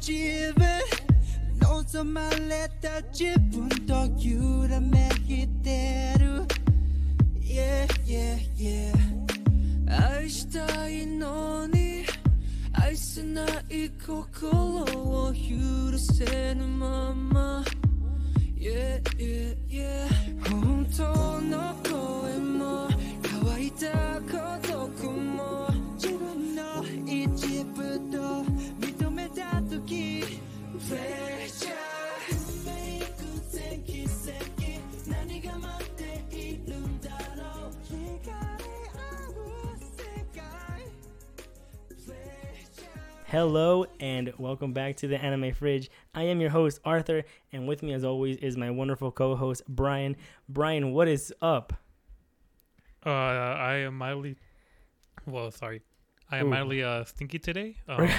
지배 너서 말했다 지분도 유람했기 때로 Yeah yeah yeah 아이시다 이 너니 아이스나 이 코콜로 유르세는 마마 Yeah yeah yeah 혼돈 없고 Hello and welcome back to the Anime Fridge. I am your host Arthur, and with me as always is my wonderful co-host Brian. Brian, what is up? Uh, I am mildly. Well, sorry, I am Ooh. mildly uh stinky today. Um,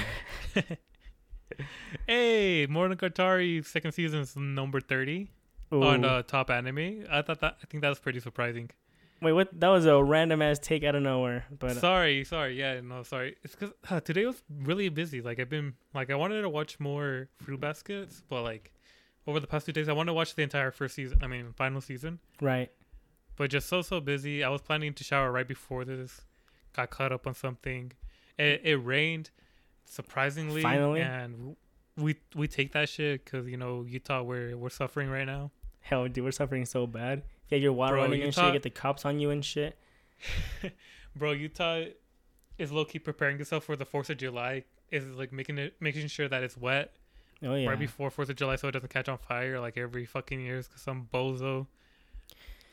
hey, Monogatari second season is number thirty on Ooh. uh, top anime. I thought that I think that was pretty surprising. Wait, what? That was a random ass take out of nowhere. But uh, sorry, sorry, yeah, no, sorry. It's because uh, today was really busy. Like I've been like I wanted to watch more Fruit Baskets, but like over the past two days, I wanted to watch the entire first season. I mean, final season. right. but just so so busy. I was planning to shower right before this. Got caught up on something. It, it rained surprisingly, Finally? and we we take that shit because you know Utah we're we're suffering right now. Hell, dude, we're suffering so bad. Get your water running and shit. Utah- get the cops on you and shit. Bro, Utah is low key preparing itself for the Fourth of July. Is like making it making sure that it's wet Oh yeah. right before Fourth of July so it doesn't catch on fire like every fucking years because some bozo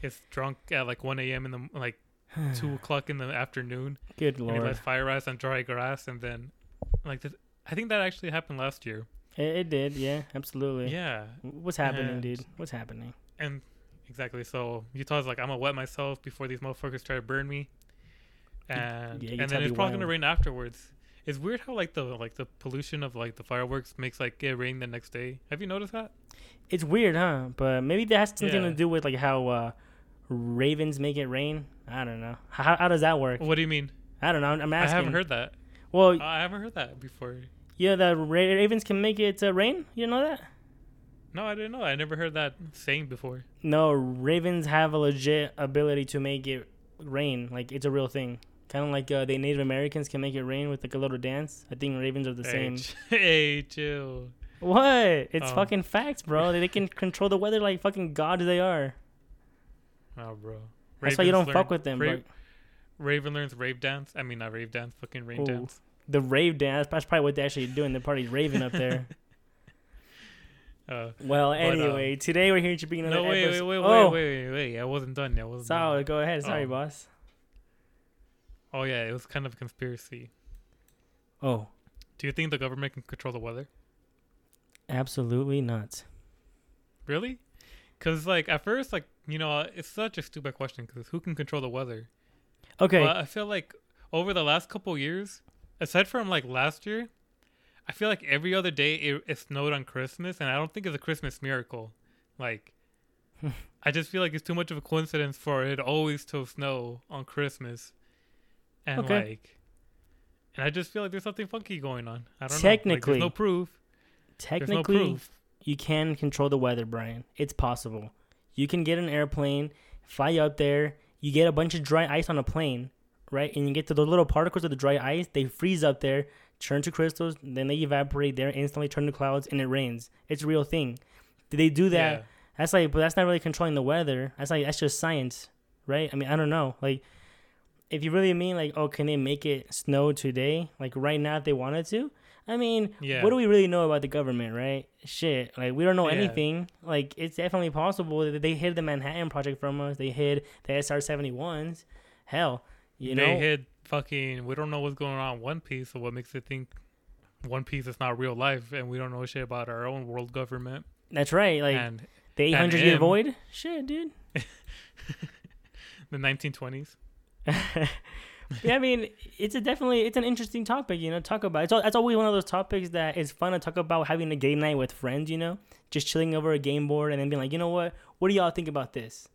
is drunk at like 1 a.m. in the like two o'clock in the afternoon Good lord! and he lights fire rise on dry grass and then like i think that actually happened last year It, it did. Yeah, absolutely. yeah What's happening, And- dude? What's happening? and exactly so utah's like i'm gonna wet myself before these motherfuckers try to burn me and Yeah, and then it's probably gonna rain afterwards it's weird how like the like the pollution of like the fireworks makes like it rain the next day have you noticed that It's weird, huh? But maybe that has something to do with like how uh, ravens make it rain. I don't know. How, how does that work? what do you mean I don't know. I'm asking. I haven't heard that Well, i haven't heard that before yeah, the ra- ravens can make it uh, rain. You know that? no i didn't know i never heard that saying before No, ravens have a legit ability to make it rain. Like it's a real thing. Kind of like uh, the Native Americans can make it rain with like a little dance. I think ravens are the hey, same. hey chill What? It's Oh. fucking facts, bro. they can control the weather like fucking gods they are. oh bro That's why you don't Ravens fuck with them, Ra- bro. Raven learns rave dance. I mean, not rave dance, fucking rain Ooh. dance. The rave dance. That's probably what they're actually doing. They're probably raving up there. Uh, Well, um, anyway, today we're here to bring another no, wait, wait, episode. wait, oh, wait, wait, wait, I wasn't done. yet, I wasn't sorry. done. Go ahead. Sorry, Oh. boss. Oh yeah, it was kind of a conspiracy. Oh, Do you think the government can control the weather? absolutely not. Really? Because like at first, like you know, it's such a stupid question. Because who can control the weather? Okay. But I feel like over the last couple years, aside from like last year, I feel like every other day it, it snowed on Christmas, and I don't think it's a Christmas miracle. Like, I just feel like it's too much of a coincidence for it always to snow on Christmas, and Okay. like, and I just feel like there's something funky going on. I don't know. Technically- like, there's no proof. There's no Technically, proof. you can control the weather, Brian. It's possible. You can get an airplane, fly out there. You get a bunch of dry ice on a plane, right? And you get to the little particles of the dry ice. They freeze up there, turn to crystals, then they evaporate there, instantly turn to clouds, and it rains. It's a real thing. Did they do that? Yeah. That's like, but that's not really controlling the weather. That's like that's just science, right? I mean, I don't know. Like, if you really mean like, oh, can they make it snow today? Like right now, if they wanted to. I mean, Yeah. what do we really know about the government, right? Shit, like we don't know Yeah. anything. Like it's definitely possible that they hid the Manhattan Project from us. They hid the SR seventy ones. Hell, you know they hid fucking. We don't know what's going on in One Piece, so what makes it think One Piece is not real life, and we don't know shit about our own world government. that's right. Like and the eight hundred year void. Shit, dude. the 1920s. yeah, I mean, it's a definitely it's an interesting topic, you know. Talk about it's al- that's always one of those topics that is fun to talk about having a game night with friends, you know, just chilling over a game board and then being like, you know what, what do y'all think about this?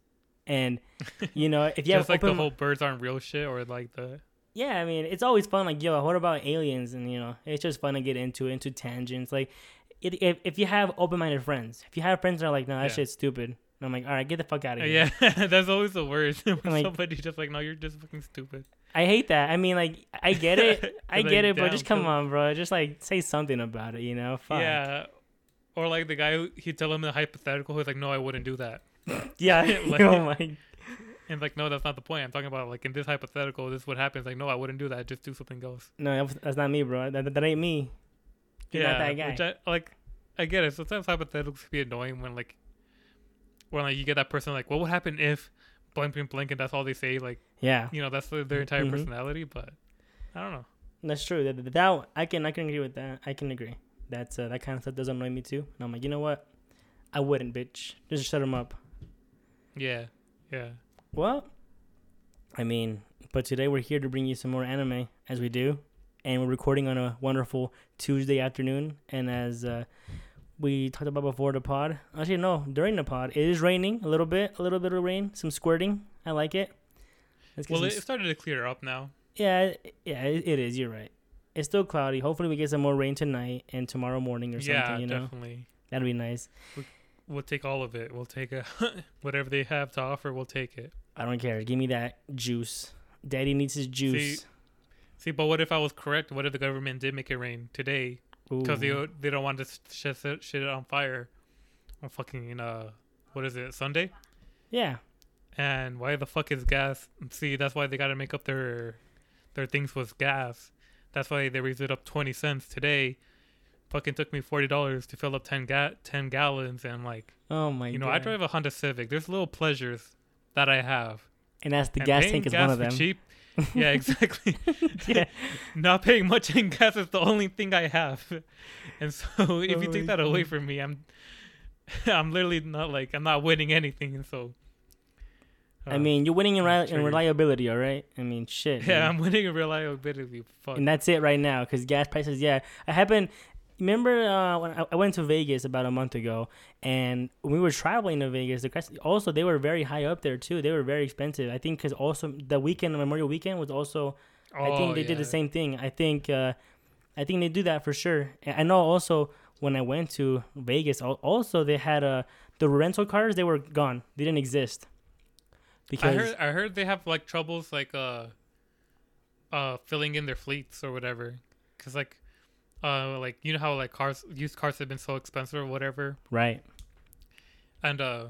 And you know, if you Just have like the whole birds aren't real shit, or like the yeah, I mean, it's always fun. Like, yo, what about aliens? And you know, it's just fun to get into into tangents. Like, it, if if you have open minded friends, if you have friends that are like, no, that Yeah. shit's stupid. And I'm like, all right, get the fuck out of Uh, here. yeah, that's always the worst. when Like- somebody just like, no, you're just fucking stupid. I hate that. I mean, like, I get it, I get it, but just come on, bro. Just like say something about it, you know? Fuck. Yeah. Or like the guy who he tell him the hypothetical, who's like, no, I wouldn't do that. yeah. Like- oh my. And like, no, that's not the point. I'm talking about like in this hypothetical, this is what happens. Like, no, I wouldn't do that. Just do something else. No, that's not me, bro. That, that, ain't me. You're not that guy. Which I like. I get it. Sometimes hypotheticals can be annoying when like, when like you get that person like, what would happen if blank blank blank, and that's all they say. Like, yeah, you know, that's their, their entire Mhm. personality. But I don't know. that's true. That, that, that I can I can agree with that. I can agree. That's uh, that kind of stuff does annoy me too. And I'm like, you know what? I wouldn't, bitch. Just shut him up. Yeah, yeah. Well, I mean, but today we're here to bring you some more anime, as we do, and we're recording on a wonderful Tuesday afternoon. And as uh, we talked about before the pod, actually no, during the pod, it is raining a little bit, a little bit of rain, some squirting. I like it. Well, it started to clear up now. yeah, yeah, it, it is. You're right. It's still cloudy. Hopefully, we get some more rain tonight and tomorrow morning or something. Yeah, you know, definitely. that'd be nice. We'll take all of it. We'll take a whatever they have to offer. We'll take it. I don't care. Give me that juice. Daddy needs his juice. See, but what if I was correct? What if the government did make it rain today because they they don't want to shit shit shit it on fire on fucking uh what is it Sunday? yeah. And why the fuck is gas? See, that's why they got to make up their their things with gas. That's why they raised it up twenty cents today. Fucking took me forty dollars to fill up ten ga- ten gallons, and like Oh my you god. know, I drive a Honda Civic. There's little pleasures that I have. and that's the And gas tank is gas one of them. Cheap. Yeah, exactly. yeah. Not paying much in gas is the only thing I have, and so if you take that away from me, I'm, I'm literally not like I'm not winning anything, and so. I uh, mean, you're winning in, I'm in reliability, all right? I mean, shit. yeah, man. I'm winning in reliability. Fuck. and that's it right now because gas prices. Yeah, I happen. Remember uh, when I, I went to Vegas about a month ago, and when we were traveling to Vegas, the price also they were very high up there too. They were very expensive. I think because also the weekend, Memorial Weekend, was also Oh, I Oh, think they did the same thing. I think uh, I think they do that for sure. I know also when I went to Vegas, also they had uh, the rental cars. They were gone. They didn't exist I because heard. I heard they have like troubles like uh, uh, filling in their fleets or whatever, because like, uh, like you know how like cars, used cars have been so expensive or whatever, right. and uh,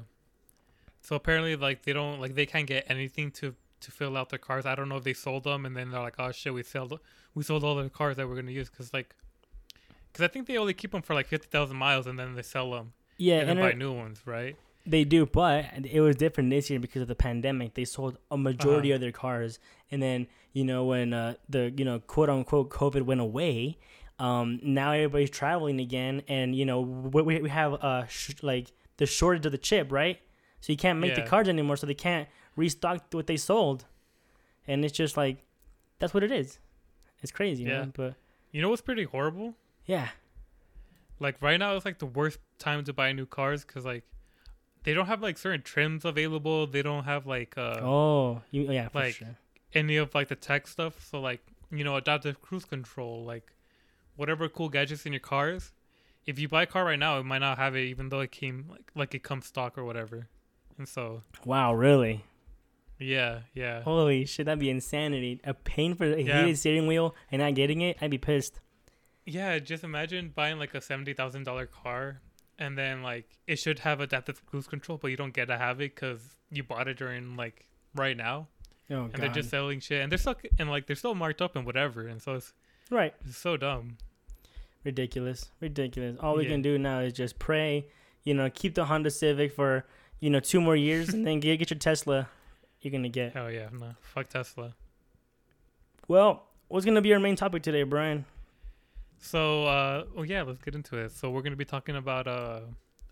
so apparently like they don't like they can't get anything to to fill out their cars. I don't know if they sold them and then they're like, oh shit, we sold we sold all the cars that we're gonna use because like, because I think they only keep them for like fifty thousand miles and then they sell them Yeah, and and then buy new ones, right? They do, but it was different this year because of the pandemic. They sold a majority Uh-huh. of their cars, and then you know when uh, the you know quote unquote COVID went away, um, now everybody's traveling again, and you know we we we have uh sh- like the shortage of the chip, right? So you can't make the cards anymore, so they can't restock what they sold, and it's just like that's what it is. It's crazy, Yeah. man. But You know what's pretty horrible? yeah, Like right now, it's like the worst time to buy new cars because like they don't have like certain trims available. They don't have like uh oh, you, yeah, for like, sure. any of like the tech stuff. So like you know adaptive cruise control, like whatever cool gadgets in your cars. If you buy a car right now, it might not have it, even though it came like like it comes stock or whatever. And so Wow, really? yeah, yeah, Holy shit, that'd be insanity. A pain for a Yeah. heated steering wheel and not getting it, I'd be pissed. yeah. Just imagine buying like a seventy thousand dollar car. And then, like, it should have adaptive cruise control, but you don't get to have it because you bought it during like right now. Oh and god. they're just selling shit, and they're still and like they're still marked up and whatever, and so it's, right. it's so dumb. Ridiculous. Ridiculous. All we Yeah. can do now is just pray, you know, keep the Honda Civic for, you know, two more years and then get get your Tesla you're gonna get. Hell yeah, no, fuck Tesla. Well, what's gonna be our main topic today, Brian? So, uh, well, yeah, let's get into it. So we're gonna be talking about, uh,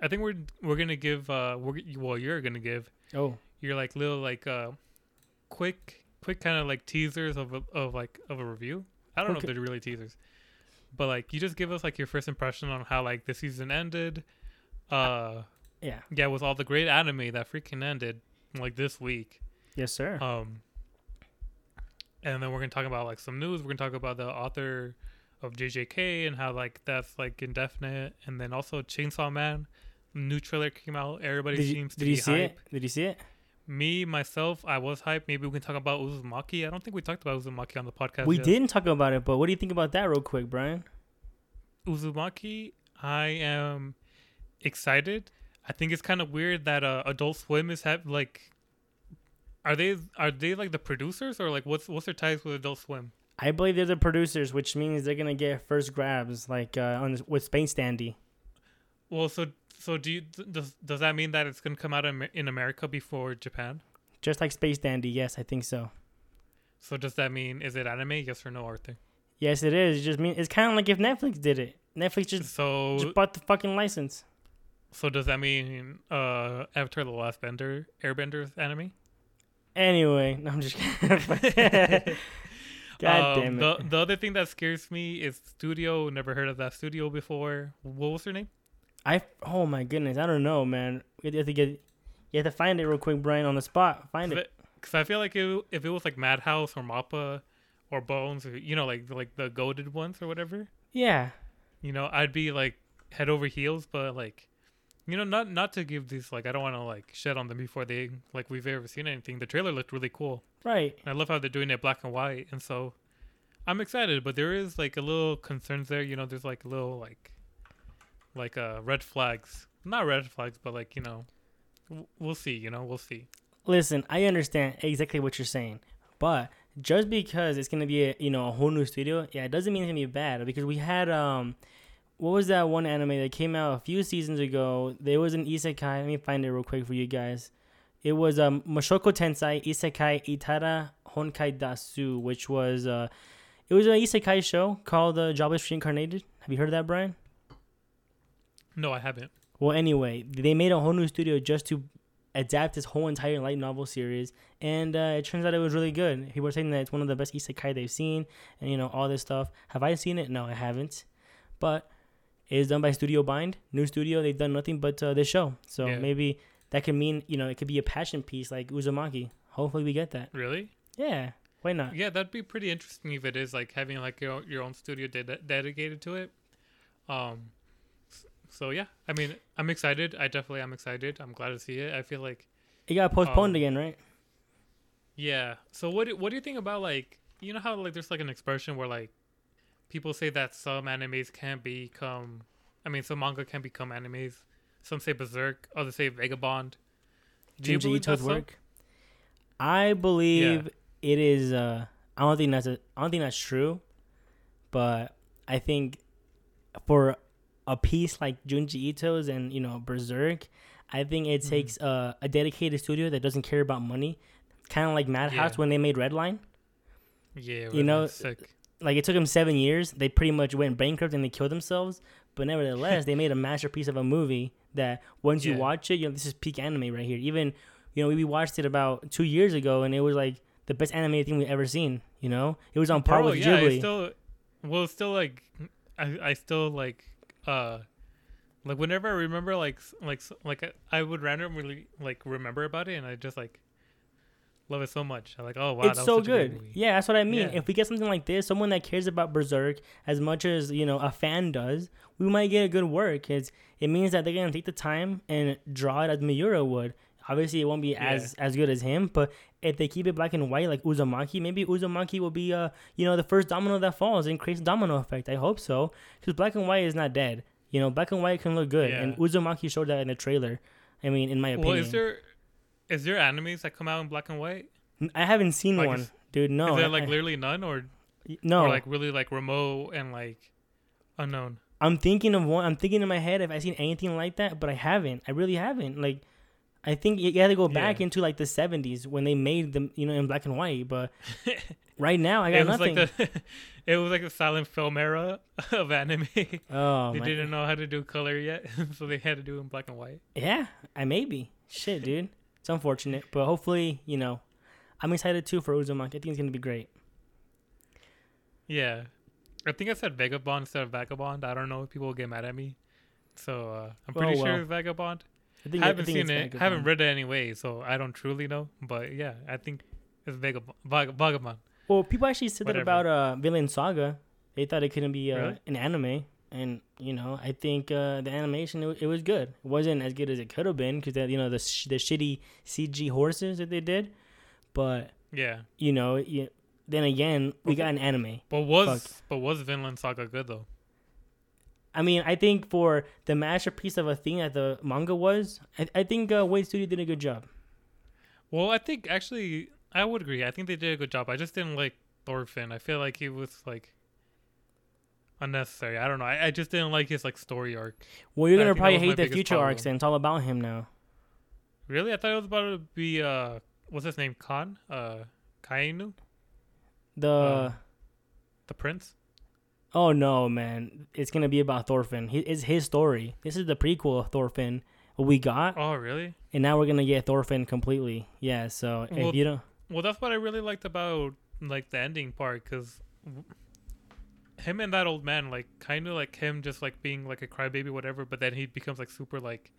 I think we're we're gonna give, uh, we're well, you're gonna give Oh. You're like little like uh, quick quick kind of like teasers of a, of like of a review. I don't know if they're really teasers, but like you just give us like your first impression on how like the season ended. Uh, Yeah. yeah, with all the great anime that freaking ended like this week. Yes, sir. Um, and then we're gonna talk about like some news. We're gonna talk about the author of JJK and how like that's like indefinite, and then also Chainsaw Man. New trailer came out. Everybody Did you, seems to did be you see hype. it? Did you see it? Me myself, I was hyped. Maybe we can talk about Uzumaki. I don't think we talked about Uzumaki on the podcast. We yet. didn't talk about it, but what do you think about that, real quick, Brian? Uzumaki, I am excited. I think it's kind of weird that uh, Adult Swim is have like, are they are they like the producers or like what's what's their ties with Adult Swim? I believe they're the producers, which means they're gonna get first grabs, like uh, on with Space Dandy. Well, so so do you does does that mean that it's gonna come out in, in America before Japan? Just like Space Dandy, yes, I think so. So does that mean is it anime? Yes or no, Arthur? Yes, it is. It just mean it's kind of like if Netflix did it. Netflix just, So just bought the fucking license. so does that mean uh Avatar: The Last Bender Airbender's anime? Anyway, no, I'm just kidding. God Um, damn it. The the other thing that scares me is studio. Never heard of that studio before. What was her name? I oh my goodness, I don't know, man. You have to get, you have to find it real quick, Brian, on the spot. Find it. Because I feel like it, if it was like Madhouse or Mappa or Bones, or, you know, like like the goaded ones or whatever, Yeah, you know, I'd be like head over heels. But like, you know, not not to give these like I don't want to like shed on them before they like we've ever seen anything. The trailer looked really cool. right. And I love how they're doing it black and white, and so I'm excited. But there is like a little concerns there. You know, there's like a little like like uh red flags. Not red flags, but like you know, we'll see. You know, we'll see. Listen, I understand exactly what you're saying, but just because it's gonna be a you know a whole new studio, yeah, it doesn't mean it's gonna be bad. Because we had um, what was that one anime that came out a few seasons ago? There was an isekai. Let me find it real quick for you guys. It was um Mushoku Tensei Isekai Ittara Honki Dasu, which was uh, it was an isekai show called uh, Jobless Reincarnated. Have you heard of that, Brian? No, I haven't. Well, anyway, they made a whole new studio just to adapt this whole entire light novel series, and uh, it turns out it was really good. People are saying that it's one of the best isekai they've seen, and you know all this stuff. Have I seen it? No, I haven't. But it is done by Studio Bind, new studio. They've done nothing but uh, this show, so Yeah. maybe that could mean you know it could be a passion piece like Uzumaki. Hopefully, we get that. Really? Yeah, why not? Yeah, that'd be pretty interesting if it is like having like your your own studio ded- dedicated to it. Um, so yeah, I mean, I'm excited. I definitely am excited. I'm glad to see it. I feel like It got postponed Um, again, right? yeah. So what do, what do you think about like you know how like there's like an expression where like people say that some animes can't become, I mean, some manga can become animes. Some say Berserk, others say Vagabond. Do you believe Ito's work. I believe it is. Uh, I don't think that's. A, I don't think that's true, but I think for a piece like Junji Ito's and you know Berserk, I think it Mhm. takes a, a dedicated studio that doesn't care about money, kind of like Madhouse Yeah. when they made Redline. Yeah, You know, sick. Like it took them seven years. They pretty much went bankrupt and they killed themselves. But nevertheless, they made a masterpiece of a movie that once you watch it, you know this is peak anime right here. Even you know we watched it about two years ago and it was like the best animated thing we've ever seen. You know, it was on par Bro, with yeah, Ghibli. Still, well, still like, I, I still like, uh, like whenever I remember like, like, like I- would randomly like remember about it, and I just like love it so much. I'm like, oh wow, it's so such a great good. Yeah, that's what I mean. Yeah. If we get something like this, someone that cares about Berserk as much as you know a fan does, we might get a good work. It's, it means that they're gonna take the time and draw it as Miura would. Obviously, it won't be as as good as him, but if they keep it black and white like Uzumaki, maybe Uzumaki will be uh you know the first domino that falls and creates domino effect. I hope so, because black and white is not dead. You know, black and white can look good, and Yeah. Uzumaki showed that in the trailer. I mean, in my opinion, Well, is there, is there animes that come out in black and white? I haven't seen Like, one, is- dude. No, is there like I- literally none, or no, or like really like remote and like unknown? I'm thinking of one. I'm thinking in my head if I seen anything like that, but I haven't. I really haven't. Like, I think you got to go back Yeah. into like the 70s when they made them, you know, in black and white. But right now, I got it was nothing. like the, it was like the silent film era of anime. oh, they didn't know how to do color yet, so they had to do it in black and white. yeah, I maybe. Shit, dude. It's unfortunate, but hopefully, you know, I'm excited too for Uzumaki. I think it's gonna be great. Yeah, I think I said vagabond instead of vagabond. I don't know if people will get mad at me, so uh, I'm Oh, pretty sure it's vagabond. I think I haven't think seen it, haven't read it anyway, so I don't truly know. But yeah, I think it's vagabond. Vag- vagabond. Well, people actually said that about uh, Vinland Saga. They thought it couldn't be uh, Really? an anime, and you know, I think uh, the animation it, it was good. It wasn't as good as it could have been because you know the sh- the shitty CG horses that they did, but Yeah. you know, you, then again, we got an anime. But was Fuck. but was Vinland Saga good though? I mean, I think for the masterpiece of a thing that the manga was, I, I think uh, Wit Studio did a good job. Well, I think actually I would agree. I think they did a good job. I just didn't like Thorfinn. I feel like he was like unnecessary. I don't know. I, I just didn't like his like story arc. Well, you're gonna probably hate the future arcs, problem. and it's all about him now. Really? I thought it was about to be uh what's his name? Khan? Uh Canute? The Uh, The prince? Oh no, man, it's gonna be about Thorfinn. He, it's his story. This is the prequel of Thorfinn. What we got, Oh, really? and now we're gonna get Thorfinn completely. Yeah. So Well, if you don't, Well, that's what I really liked about like the ending part cuz him and that old man like kind of like him just like being like a crybaby whatever, but then he becomes like super like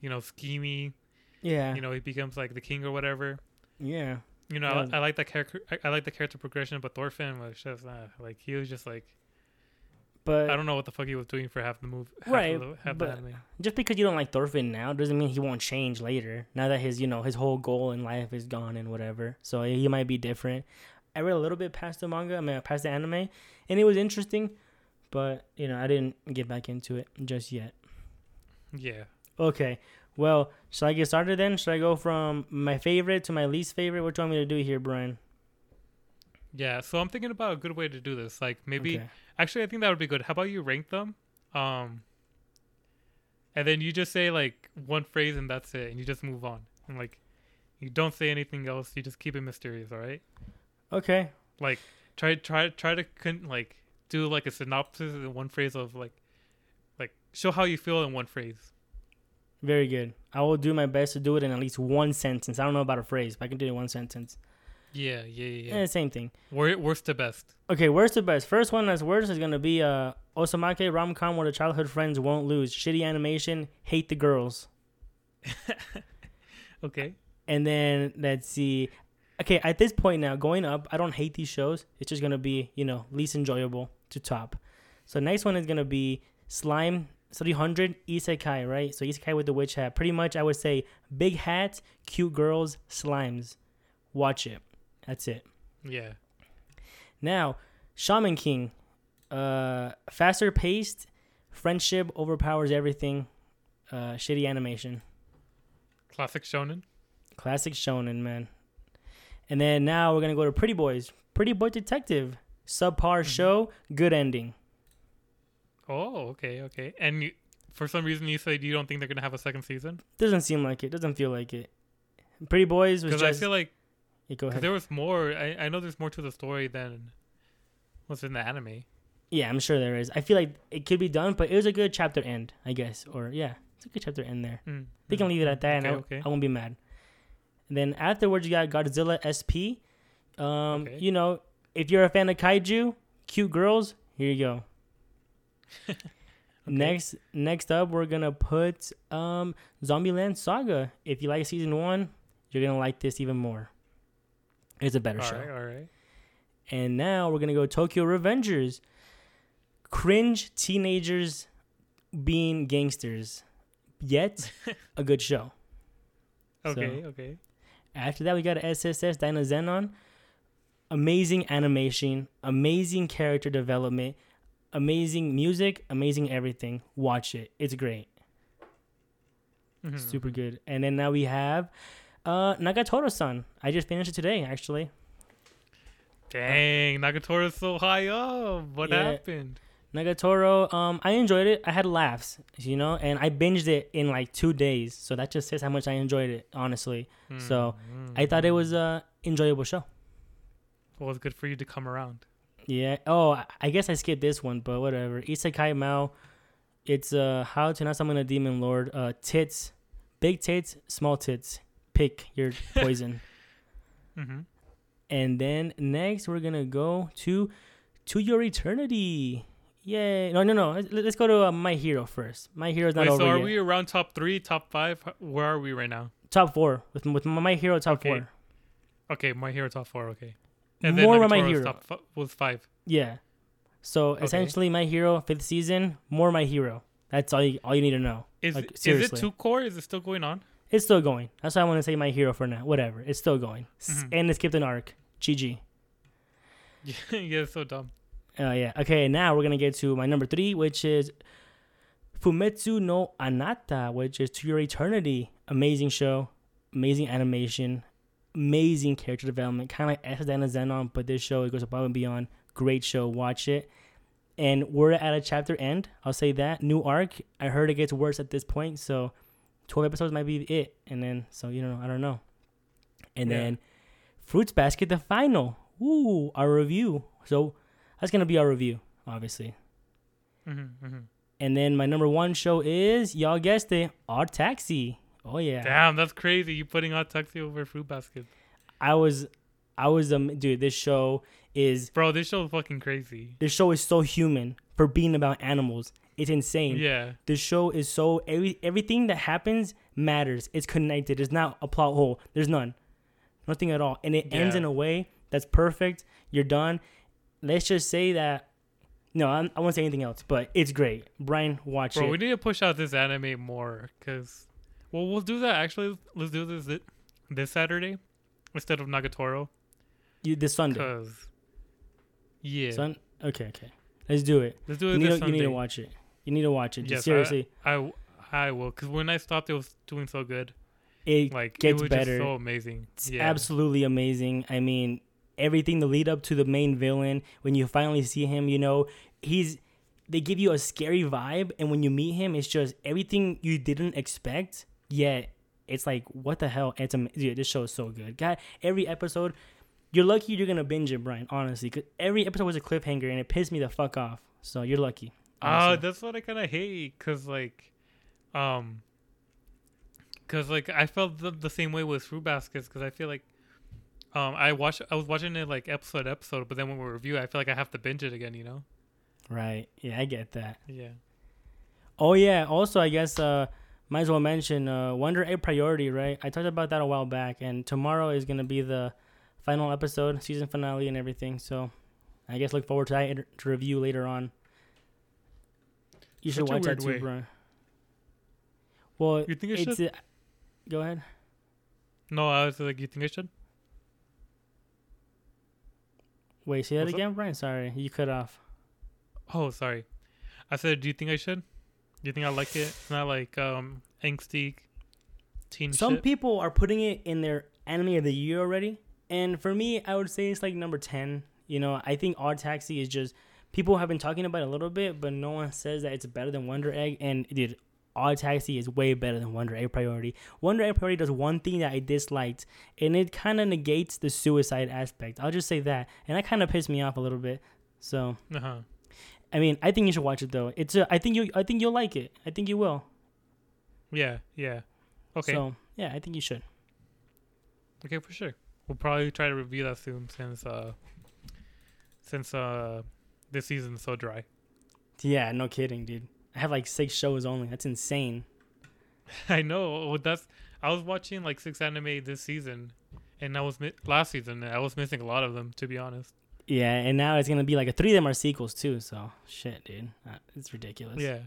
you know, schemy, yeah, you know, he becomes like the king or whatever. yeah. You know, Yeah. I, I like that character. I, I like the character progression, but Thorfinn was just uh, like he was just like But I don't know what the fuck he was doing for half the movie. Right, the, half but- just because you don't like Thorfinn now doesn't mean he won't change later. Now that his, you know, his whole goal in life is gone and whatever, so he might be different. I read a little bit past the manga, I mean, past the anime, and it was interesting, but you know, I didn't get back into it just yet. Yeah. Okay, well, should I get started then? Should I go from my favorite to my least favorite? What do you want me to do here, Brian? Yeah. So I'm thinking about a good way to do this. Like maybe Okay. Actually I think that would be good. How about you rank them? Um and then you just say like one phrase and that's it and you just move on. And like you don't say anything else. You just keep it mysterious, all right? Okay, Like try try try to con- like do like a synopsis in one phrase of like like show how you feel in one phrase. very good. I will do my best to do it in at least one sentence. I don't know about a phrase, but I can do it in one sentence. Yeah, yeah, yeah. Eh, same thing. Wor- worst to best. Okay, worst to best. First one that's worst is gonna be uh Osamake rom com where the childhood friends won't lose. Shitty animation, hate the girls. Okay. And then let's see. Okay, at this point now, going up, I don't hate these shows. It's just gonna be, you know, least enjoyable to top. So next one is gonna be Slime 300 Isekai, right? So Isekai with the witch hat. Pretty much I would say big hats, cute girls, slimes. Watch it. That's it. Yeah. Now, Shaman King, uh, faster paced, friendship overpowers everything. Uh, shitty animation, Classic shonen. classic shonen man. And then now we're gonna go to Pretty Boys, Pretty Boy Detective, subpar Mhm. show, good ending. Oh, okay, okay. And you, for some reason, you said you don't think they're gonna have a second season Doesn't seem like it. Doesn't feel like it. Pretty Boys was because. I feel like Yeah, go ahead. there was more. I, I know there's more to the story than what's in the anime. Yeah, I'm sure there is. I feel like it could be done, but it was a good chapter end, I guess. Or yeah, it's a good chapter end there. Mm. They can mm, leave it at that, and Okay, I, okay. I won't be mad. And then afterwards, you got Godzilla SP. Um, Okay. you know, if you're a fan of kaiju, cute girls, here you go. Next, next up, we're gonna put um, Zombieland Saga. If you like season one, you're gonna like this even more. It's a better All show. right, all right. And now we're gonna go Tokyo Revengers. Cringe teenagers being gangsters, yet a good show. Okay, So- okay. After that, we got SSS Dyna Xenon. Amazing animation, amazing character development, amazing music, amazing everything. Watch it. It's great. Mhm. Super good. And then now we have uh Nagatoro san. I just finished it today, actually. Dang, Nagatoro's so high up. What Yeah. happened? Nagatoro, um, I enjoyed it. I had laughs, you know, and I binged it in like two days. So that just says how much I enjoyed it, honestly. So, I thought it was a enjoyable show. Well, it's good for you to come around. Yeah. Oh, I- I guess I skipped this one, but whatever. Isekai Mao. It's uh how to not summon a demon lord. Uh, tits, big tits, small tits. Pick your poison. Mm-hmm. and then next we're gonna go to to your eternity. Yay! No, no, no. Let's, let's go to uh, my hero first. My hero's not Wait, over so are yet. we around top three, top five? Where are we right now? top four with with my hero top Okay. four. Okay, my hero top four. Okay. And more about my hero. top was five. Yeah. So essentially, my hero fifth season, more my hero. That's all you all you need to know. Is Like, is it two cour? Is it still going on? It's still going. That's why I want to say my hero for now. Whatever. It's still going. S Mhm. And it skipped an arc. GG. Yeah, yeah, it's so dumb. Uh, yeah. Okay. Now we're gonna get to my number three, which is Fumetsu no Anata, which is To Your Eternity. Amazing show, amazing animation, amazing character development. Kind of like Esdana Zenon, but this show it goes above and beyond. Great show. Watch it. And we're at a chapter end. I'll say that new arc. I heard it gets worse at this point, so twelve episodes might be it. And then so you know I don't know. And Yeah. then Fruits Basket, the final. Ooh, our review. So that's gonna be our review, obviously. Mm-hmm, mm-hmm. And then my number one show is y'all guessed it, Odd Taxi. Oh yeah, Damn, that's crazy. You putting Odd Taxi over fruit basket, I was, I was um, dude. This show is bro. This show is fucking crazy. this show is so human for being about animals. It's insane. Yeah, The show is so every everything that happens matters. It's connected. It's not a plot hole. There's none, nothing at all. And it ends in a way that's perfect. You're done. Let's just say that. No, I'm, I won't say anything else, but it's great. Brian, watch bro. it. We need to push out this anime more, cause well, we'll do that. Actually, let's do this this Saturday instead of Nagatoro, You, this Sunday. cause yeah, Sun. Okay, okay. Let's do it. let's do You it need, this to, you need to watch it. You need to watch it. Just Yes, seriously, I I will, cause when I stopped, it was doing so good. it Like gets it was better. Just so amazing. It's yeah. absolutely amazing. I mean, everything the lead up to the main villain. When you finally see him, you know he's. They give you a scary vibe, and when you meet him, it's just everything you didn't expect. Yet it's like, what the hell? It's dude, this show is so good. God, every episode, you're lucky you're gonna binge it, Brian. Honestly, because every episode was a cliffhanger, and it pissed me the fuck off. So you're lucky. Honestly. that's what I kind of hate, cause like, um, cause like I felt the, the same way with fruit baskets, cause I feel like, um, I watched, I was watching it like episode episode, but then when we review, I feel like I have to binge it again, you know? right. Yeah, I get that. Yeah. Oh yeah. Also, I guess uh, might as well mention uh, Wonder Egg Priority. Right. I talked about that a while back, and tomorrow is gonna be the final episode, season finale, and everything. So, I guess look forward to that to review later on. You should Such watch that too, way. bro. Well, You think I it's should? uh, go ahead. No, I was like, you think I should? Wait, say that What's up? again, Brian. Sorry, you cut off. Oh, sorry. I said, do you think I should? Do you think I like it? It's not like um angsty teen Some shit. people are putting it in their anime of the year already, and for me, I would say it's like number ten. You know, I think Odd Taxi is just people have been talking about it a little bit, but no one says that it's better than Wonder Egg. And dude, Odd Taxi is way better than Wonder Egg Priority. Wonder Egg Priority does one thing that I disliked, and it kind of negates the suicide aspect. I'll just say that, and that kind of pissed me off a little bit. So, Uh huh. I mean, I think you should watch it though. It's a, I think you, I think you'll like it. I think you will. Yeah. Yeah. Okay. So, yeah, I think you should. Okay, for sure. We'll probably try to review that soon since uh since uh this season's so dry. Yeah, no kidding, dude. I have like six shows only. That's insane. I know. That's I was watching like six anime this season, and I was mi- last season. I was missing a lot of them, to be honest. Yeah, and now it's gonna be like a three of them are sequels too. So shit, dude, Uh, it's ridiculous. Yeah.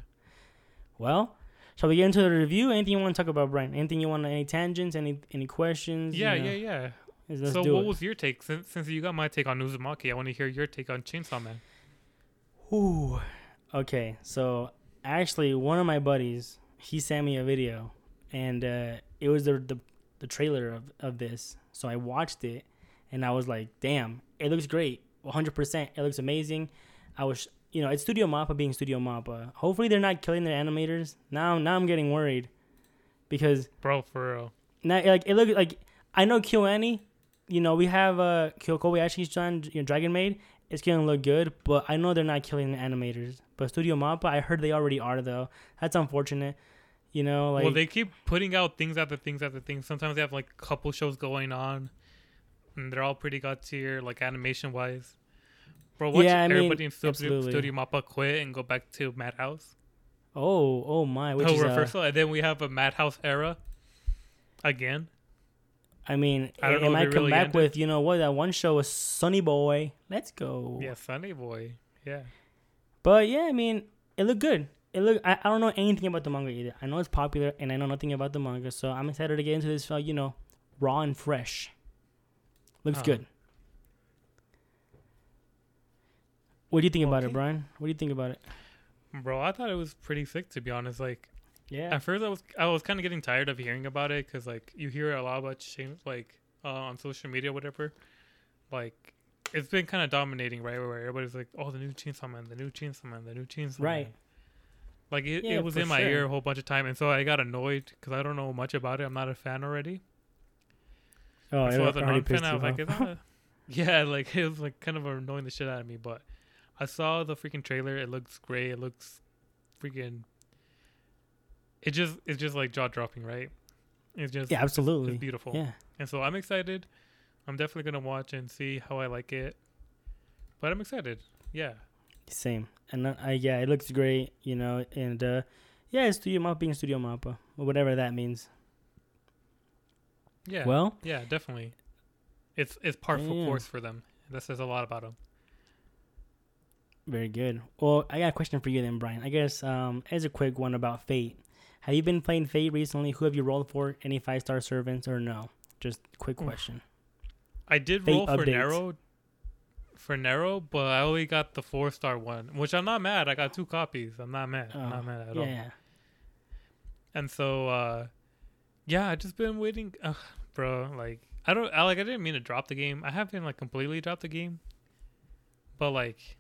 Well, shall we get into the review? Anything you want to talk about, Brian? Anything you want? Any tangents? Any any questions? Yeah, You know, yeah, yeah. Let's so, do what it. was your take? Since since you got my take on Uzumaki, I want to hear your take on Chainsaw Man. Ooh. Okay, so actually, one of my buddies he sent me a video, and uh, it was the, the the trailer of of this. So I watched it, and I was like, "Damn, it looks great, 100. percent It looks amazing." I was, you know, it's Studio Mappa being Studio Mappa. Hopefully, they're not killing their animators. Now, now I'm getting worried because Bro, for real. now, like it look like I know KyoAni. You know, we have uh Kyo Kobayashi's done you know, Dragon Maid. It's gonna look good, but I know they're not killing the animators. But Studio Mappa, I heard they already are though. That's unfortunate. You know, like well, they keep putting out things after things after things. Sometimes they have like a couple shows going on, and they're all pretty god tier, like animation wise. Bro, watch Yeah, I mean, everybody in Studio. Studio Mappa quit and go back to Madhouse. oh oh my, which oh, is uh, reversal, and then we have a Madhouse era again. I mean, I don't it, know it might come really back ended. with you know what that one show was Sunny Boy. Let's go. Yeah, Sunny Boy. Yeah. But yeah, I mean, it looked good. It look. I, I don't know anything about the manga either. I know it's popular, and I know nothing about the manga, so I'm excited to get into this. Uh, you know, raw and fresh. Looks Uh-huh. good. What do you think about it, Brian? What do you think about it? Bro, I thought it was pretty sick to be honest. Like Yeah. at first I was I was kind of getting tired of hearing about it cuz like you hear a lot about chains like uh, on social media whatever. Like it's been kind of dominating right where everybody's like, "Oh, the new Chainsaw Man, the new Chainsaw Man, the new Chainsaw Right. Man." Like it, Yeah, it was in my sure. ear a whole bunch of time and so I got annoyed cuz I don't know much about it. I'm not a fan already. oh, so it as a non-fan, I was like, off. "Is that yeah, like it was like kind of annoying the shit out of me. But I saw the freaking trailer. It looks great. It looks freaking. It just it's just like jaw dropping, right? It's just yeah, absolutely. It's beautiful, Yeah. and so I'm excited. I'm definitely gonna watch and see how I like it. But I'm excited. Yeah, Same. And uh, I yeah, it looks great, you know, and uh yeah, it's Studio Mappa being Studio Mappa, or whatever that means. yeah, Well, yeah, definitely. It's it's par for course for them. That says a lot about them. very good. Well, I got a question for you then, Brian. I guess um as a quick one about Fate. Have you been playing Fate recently? Who have you rolled for? Any five star servants or no? Just quick question. I did Fate roll for updates. narrow, for narrow, but I only got the four star one, which I'm not mad. I got two copies. I'm not mad. I'm Oh, not mad at yeah, all. yeah. And so, uh, yeah, I just been waiting, Ugh, bro. Like, I don't, I like, I didn't mean to drop the game. I haven't like completely dropped the game, but like,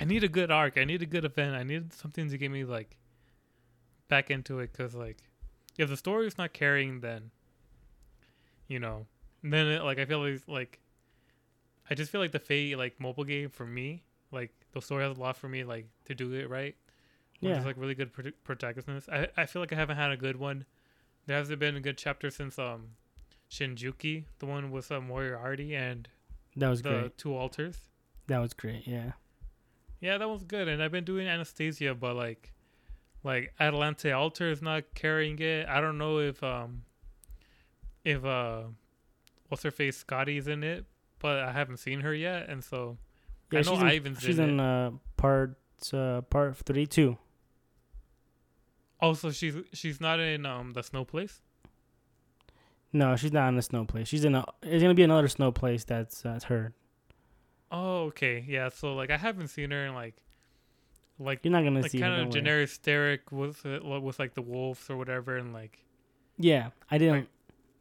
I need a good arc. I need a good event. I need something to get me like back into it. Cause like, if the story is not carrying, then you know, then it, like I feel like like I just feel like the Fate like mobile game for me, like the story has a lot for me like to do it right. Yeah. Just like really good protagonists. I I feel like I haven't had a good one. There hasn't been a good chapter since um Shinjuku, the one with um, Moriarty and That was the great. two altars. That was great. Yeah. Yeah, that was good. And I've been doing Anastasia, but like like Atalante Alter is not carrying it. I don't know if um if uh what's her face Skadi's in it, but I haven't seen her yet, and so Yeah, I know she's in, she's in in uh part uh part three two. Also, she's she's not in um the snow place. No, she's not in the snow place. She's in a. It's gonna be another snow place that's that's her. Oh, okay, yeah. So like I haven't seen her in like like You're not gonna like see kind of generic steric with uh, with like the wolves or whatever, and like Yeah, I didn't. Like-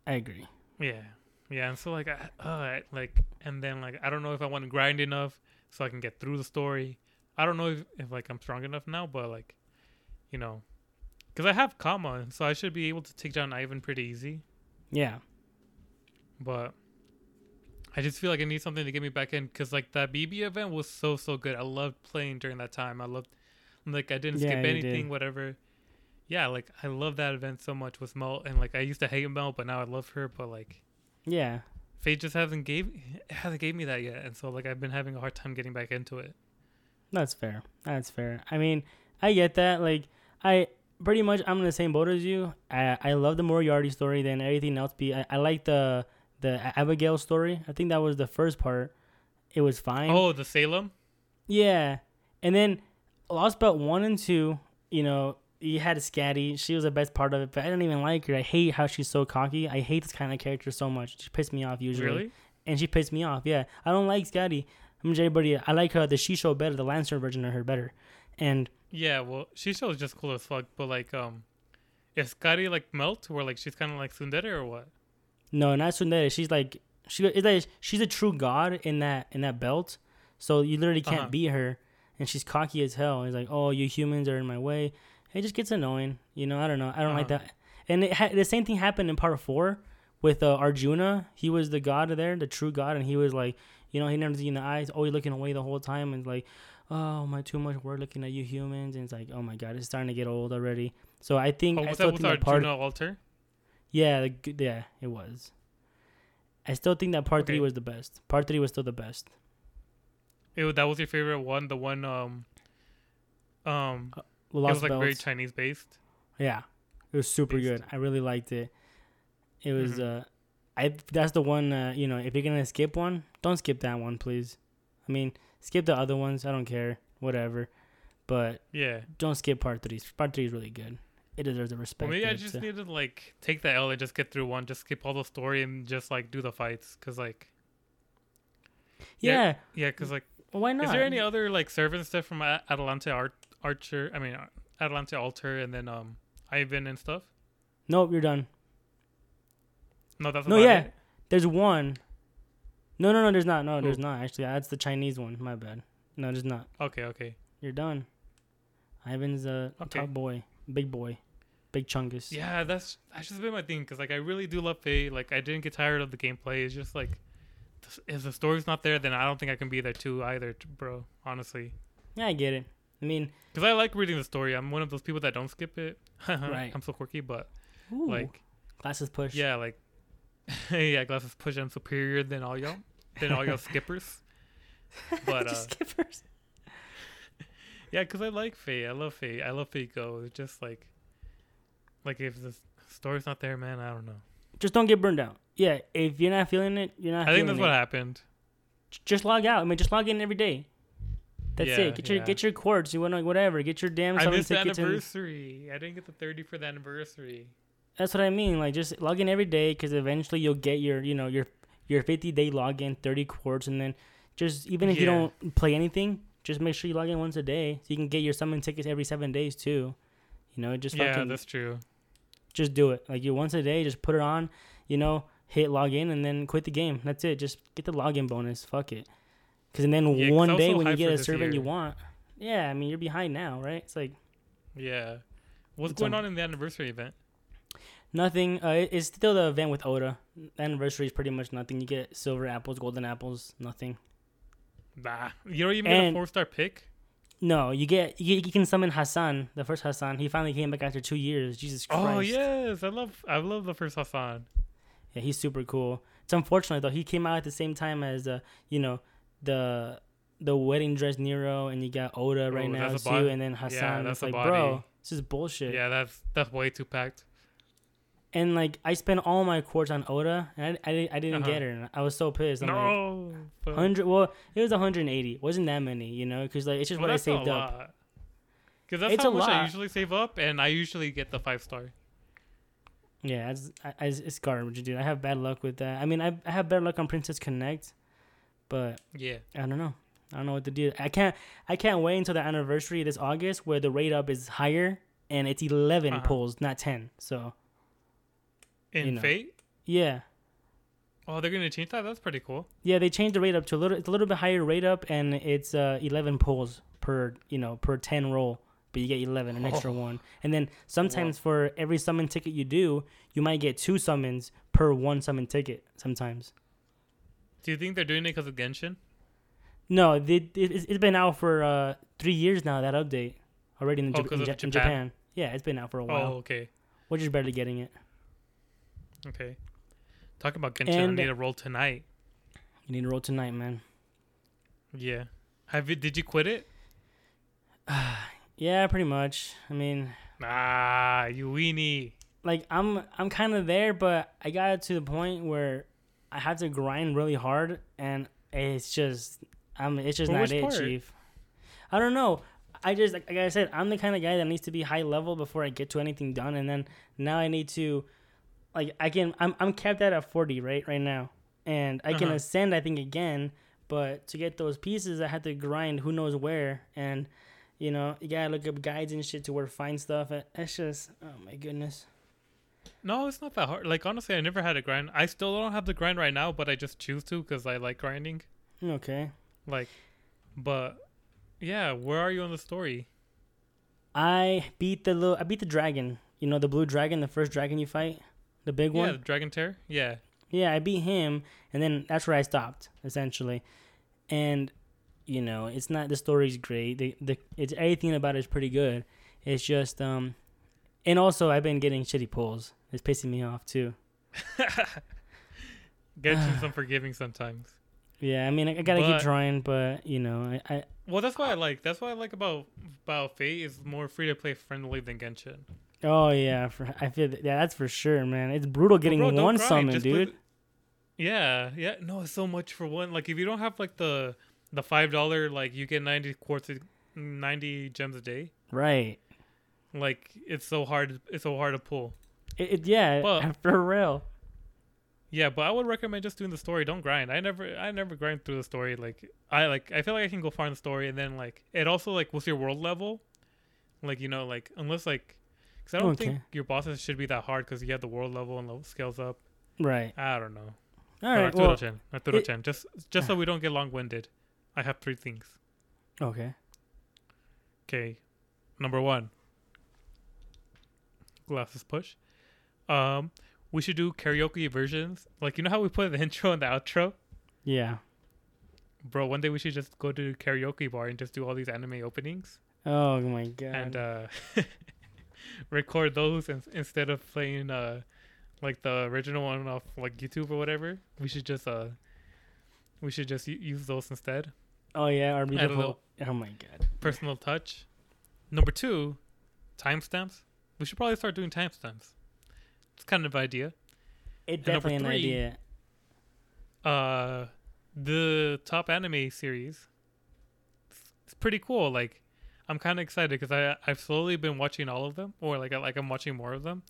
I agree. yeah, yeah. And so like I uh, like and then like I don't know if I want to grind enough so I can get through the story. I don't know if, if like I'm strong enough now, but like you know, because I have Kama, so I should be able to take down Ivan pretty easy. Yeah, But I just feel like I need something to get me back in because like that BB event was so so good. I loved playing during that time. I loved like I didn't Yeah, skip anything, did. whatever. Yeah, like I love that event so much with Mel, and like I used to hate Mel, but now I love her. But like yeah. Fate just hasn't gave hasn't gave me that yet, and so like I've been having a hard time getting back into it. That's fair. That's fair. I mean, I get that. Like, I pretty much I'm in the same boat as you. I I love the Moriarty story. than everything else be. I, I like the the Abigail story. I think that was the first part. It was fine. Oh, the Salem. Yeah, and then Lost Belt one and two. You know, you had Skadi. She was the best part of it, but I didn't even like her. I hate how she's so cocky. I hate this kind of character so much. She pissed me off usually. Really? and she pissed me off. Yeah, I don't like Skadi. I'm just everybody. I like her the Shisho better, the Lancer version of her better. And Yeah. Well, she was just cool as fuck, but like um, is Skadi like melt where like she's kind of like tsundere or what? No, not tsundere. She's like she. It's like she's a true god in that in that belt. So you literally can't Uh-huh. beat her, and she's cocky as hell. It's like, oh, you humans are in my way. It just gets annoying. You know, I don't know. I don't like Uh-huh. that. And it ha- the same thing happened in part four with uh, Arjuna. He was the god there, the true god, and he was like, you know, he never see in the eyes, always looking away the whole time, and like, oh my, too much work looking at you humans, and it's like, oh my god, it's starting to get old already. So I think Oh, I still that with think that part, altar? Yeah, the, yeah, it was. I still think that part three was the best. Part three was still the best. It, that was your favorite one, the one um, um, it Lost was like very Chinese based. Yeah, it was super Based. good. I really liked it. It was Mhm. uh, I that's the one. Uh, you know, if you're gonna skip one, don't skip that one, please. I mean, skip the other ones. I don't care, whatever. But Yeah. don't skip part three. Part three is really good. It deserves the Well, maybe I just uh, need to like take the L and just get through one, just skip all the story and just like do the fights, cause like yeah. yeah, cause like Why not? is there any other like servant stuff from A- Atalante Ar- Archer? I mean Atalante Alter and then um Ivan and stuff. Nope, you're done. No, that's No, yeah. it? There's one. No, no, no. There's not. No, Who? there's not. Actually, that's the Chinese one. My bad. No, there's not. Okay, okay. You're done. Ivan's a Okay. top boy, big boy, big chungus. Yeah, that's that's just been my thing because like I really do love Fate. Like I didn't get tired of the gameplay. It's just like if the story's not there, then I don't think I can be there too either, bro. Honestly, Yeah, I get it. I mean, because I like reading the story. I'm one of those people that don't skip it. Right. I'm so quirky, but ooh, like glasses push. yeah, like yeah, glasses push. I'm superior than all y'all, than all y'all skippers. But uh, Just skippers. yeah, because I like Fate. I love Fate. I love Fate Go. It's just like like if the story's not there, man, I don't know. Just don't get burned out. Yeah, if you're not feeling it, you're not. I think that's it. what happened. Just log out. I mean, just log in every day. That's Yeah, it. Get your yeah. get your quartz. You want to whatever. Get your damn I summon missed the tickets. And, anniversary. I didn't get the 30 for the anniversary. that's what I mean. Like just log in every day because eventually you'll get your you know your your 50 day login, 30 quartz, and then just even if you don't play anything, just make sure you log in once a day so you can get your summon tickets every seven days too. You know, just yeah, fucking that's true. Just do it. Like you once a day, just put it on. You know, hit login and then quit the game. That's it. Just get the login bonus. Fuck it. Because and then Yeah, 'cause one day when you get a servant you want, yeah, I mean you're behind now, right? It's like Yeah. What's going on in the anniversary event? nothing. Uh, it's still the event with Oda. Anniversary is pretty much nothing. You get silver apples, golden apples, nothing. Nah. You don't even get a four star pick? No, you get you, you can summon Hassan, the first Hassan. He finally came back after two years. Jesus Christ. Oh, yes. I love I love the first Hassan. Yeah, he's super cool. It's unfortunate though. He came out at the same time as uh, you know, the the wedding dress Nero, and you got Oda right Oh, now too, bod- and then Hassan. Yeah, that's it's a like, body. bro, this is bullshit. Yeah, that's that's way too packed. And like, I spent all my quartz on Oda, and I, I, I didn't Uh-huh. get her. And I was so pissed. I'm no. but- hundred. Well, it was 180. wasn't that many, you know, because like it's just well, what I saved up. Because that's It's how much I usually save up, and I usually get the five star. Yeah, it's, it's garbage, dude. I have bad luck with that. I mean, I, I have better luck on Princess Connect, but Yeah. I don't know. I don't know what to do. I can't. I can't wait until the anniversary this August where the rate up is higher and it's 11 Uh-huh. pulls, not 10. So In You know. Fate? yeah, Oh, they're gonna change that. That's pretty cool. yeah. They changed the rate up to a little. It's a little bit higher rate up, and it's uh 11 pulls per you know per 10 roll, but you get 11, an extra Oh. one. And then sometimes for every summon ticket you do, you might get two summons per one summon ticket. Sometimes. Do you think they're doing it because of Genshin? No, they, it, it's it's been out for uh three years now. That update already in, Oh, 'cause in, of Ja- in Japan? Japan. Yeah, it's been out for a Oh, while. okay. We're just barely getting it. Okay. Talk about Genshin, And- I need a roll tonight. You need a roll tonight, man. Yeah. Have you? Did you quit it? Yeah, pretty much. I mean, Ah, you weenie. like I'm I'm kind of there, but I got to the point where I had to grind really hard, and it's just I'm it's just not it, part? chief. I don't know. I just like, like I said, I'm the kind of guy that needs to be high level before I get to anything done, and then now I need to, like, I can I'm I'm capped at at 40 right right now, and I can Uh-huh. ascend I think again, but to get those pieces I had to grind who knows where, and you know you gotta look up guides and shit to where to find stuff. It- It's just oh my goodness. No, it's not that hard. Like honestly, I never had a grind. I still don't have the grind right now, but I just choose to because I like grinding. Okay. Like, but yeah, where are you on the story? I beat the little I beat the dragon. You know the blue dragon, the first dragon you fight, the big Yeah, one. the Dragon Tear. Yeah. Yeah, I beat him, and then that's where I stopped essentially. And you know, it's not the story's great. The the it's everything about it is pretty good. It's just um, and also I've been getting shitty pulls. It's pissing me off too. Genshin's unforgiving sometimes. Yeah, I mean I, I gotta But- keep trying, but you know I, I Well, that's what I like. That's what I like about about Fate is more free to play friendly than Genshin. Oh yeah, for, I feel that, yeah that's for sure, man. It's brutal getting Bro, one grind, summon, dude. the- Yeah, yeah. No, it's so much for one. Like if you don't have like the the five dollar, like you get ninety quartz, ninety gems a day. Right. Like it's so hard. It's so hard to pull. It, it yeah, Well- for real. Yeah, but I would recommend just doing the story. Don't grind. I never, I never grind through the story. Like I like, I feel like I can go far in the story, and then like it also like with your world level, like you know, like unless like, because I don't think your bosses should be that hard because you have the world level and the scales up. Right. I don't know. All right. Arturo Well, Chen, Arturo it- Chen. Just, just so we don't get long winded, I have three things. okay. Okay, number one. Glasses push. Um, we should do karaoke versions. Like you know how we put the intro and the outro. Yeah. Bro, one day we should just go to karaoke bar and just do all these anime openings Oh my god. and uh record those in- instead of playing uh like the original one off like YouTube or whatever. We should just uh we should just u- use those instead. oh yeah. Our beautiful. Oh my god. personal touch. Number 2, timestamps. We should probably start doing timestamps. It's kind of an idea. It And number definitely an three- idea. uh the top anime series it's pretty cool like i'm kind of excited because i i've slowly been watching all of them or like I, like i'm watching more of them.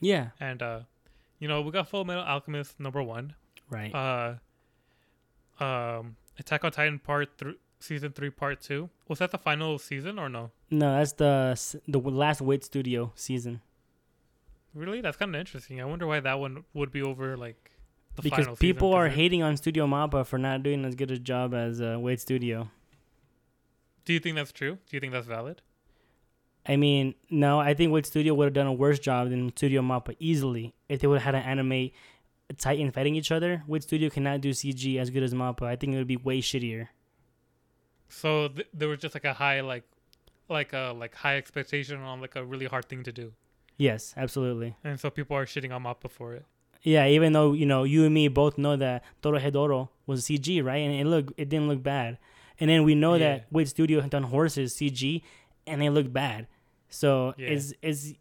Yeah. and uh you know we got full metal alchemist number one. Right. uh um attack on titan part three season three part two. Was that the final season or no? No, that's the the last Wit Studio season. Really? That's kind of interesting. I wonder why that one would be over like the because final people season, are hating on Studio Mappa for not doing as good a job as uh, Wit Studio. Do you think that's true do you think that's valid I mean, no, I think Wit Studio would have done a worse job than Studio Mappa easily if they would have had to animate Titan fighting each other. Wit Studio cannot do CG as good as Mappa. I think it would be way shittier. So th- there was just like a high like like a like high expectation on like a really hard thing to do. Yes, absolutely. And so people are shitting on Mappa for it. Yeah, even though you know you and me both know that Dorohedoro was CG, right? And it look it didn't look bad. And then we know Yeah. that Wit Studio had done horses CG, and they look bad. So Yeah. is is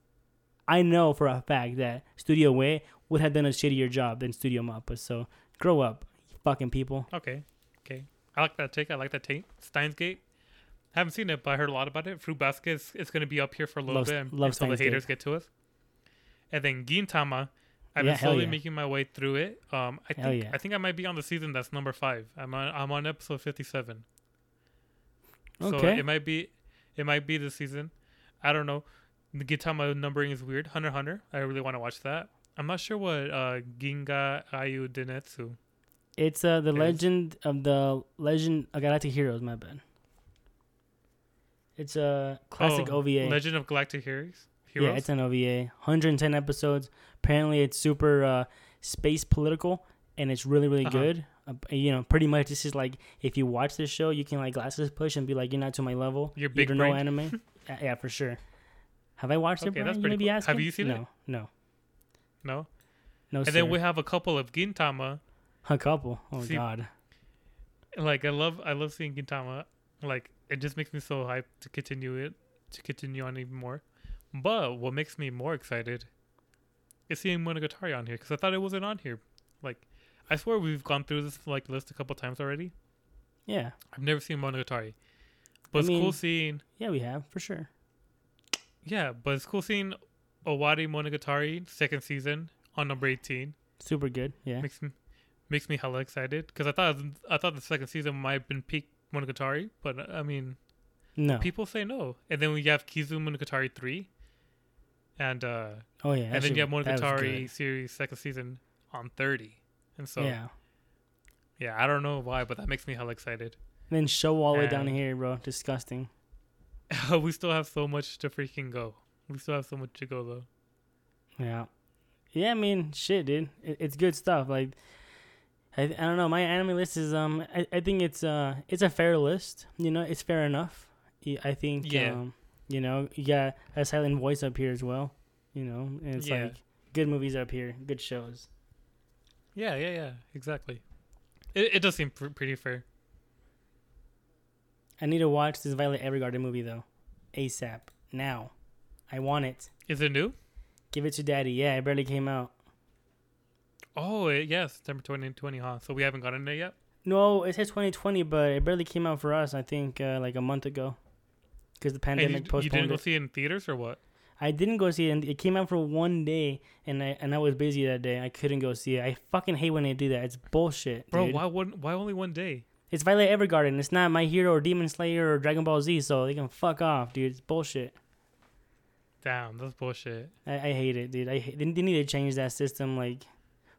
I know for a fact that Studio Wit would have done a shittier job than Studio Mappa. So grow up, fucking people. Okay. Okay. I like that take. I like that take. Steins Gate. Haven't seen it, but I heard a lot about it. Fruit Basket is, is going to be up here for a little Love- bit love until Steins the Gate. haters get to us. And then Gintama. I've Yeah, been slowly yeah. making my way through it. Um, I think yeah. I think I might be on the season that's number five. I'm on I'm on episode fifty seven. So it might be it might be the season. I don't know. The Gintama numbering is weird. Hunter Hunter. I really want to watch that. I'm not sure what uh Ginga Eiyuu Densetsu. It's uh the Yes. legend of the legend of Galactic Heroes. My bad. It's a classic Oh, OVA. Legend of Galactic Heroes. Yeah, it's an OVA. 110 episodes. Apparently, it's super uh, space political, and it's really, really Uh-huh. good. Uh, you know, pretty much this is like if you watch this show, you can like glasses push and be like, "You're not to my level. You're you don't know anime." yeah, for sure. Have I watched it? Okay, Brian? that's pretty cool. asking. Have you seen it? no, No, no. no, And sir. then we have a couple of Gintama. a couple. Oh See- God. Like I love I love seeing Gintama. Like it just makes me so hyped to continue it to continue on even more. But what makes me more excited is seeing Monogatari on here because I thought it wasn't on here. Like I swear we've gone through this like list a couple times already. Yeah, I've never seen Monogatari, but I it's cool seeing. yeah, we have for sure. Yeah, but it's cool seeing Owari Monogatari second season on number eighteen. Super good. Yeah. Makes me makes me hella excited because I thought I thought the second season might have been peak Monogatari, but I mean No. people say no. And then we have Kizu Monogatari three, and uh, oh yeah. and then you have was- that was Monogatari series second season on thirty, and so yeah. yeah. I don't know why, but that makes me hell excited. And Then show all the way down here, bro. Disgusting. we still have so much to freaking go. We still have so much to go though. Yeah, yeah. I mean, shit, dude. It, it's good stuff. Like, I, I don't know. My anime list is um. I, I think it's uh it's a fair list. You know, it's fair enough. I think. Yeah. Um, you know, you got a silent voice up here as well. You know, and it's Yeah. like good movies up here, good shows. Yeah, yeah, yeah, exactly. It it does seem pr- pretty fair. I need to watch this Violet Evergarden movie though, ASAP now. I want it. Is it new? Give it to daddy. Yeah, it barely came out. Oh, it, yeah, September 2020, huh? So we haven't gotten it yet. No, it says 2020, but it barely came out for us. I think uh, like a month ago, because the And pandemic you, you postponed didn't go it. see it in theaters or what? I didn't go see it. And it came out for one day, and I and I was busy that day. I couldn't go see it. I fucking hate when they do that. It's bullshit, Bro, dude. why wouldn't? Why only one day? It's Violet Evergarden. It's not My Hero or Demon Slayer or Dragon Ball Z, so they can fuck off, dude. It's bullshit. Damn, that's bullshit. I, I hate it, dude. I hate, they, they need to change that system. Like,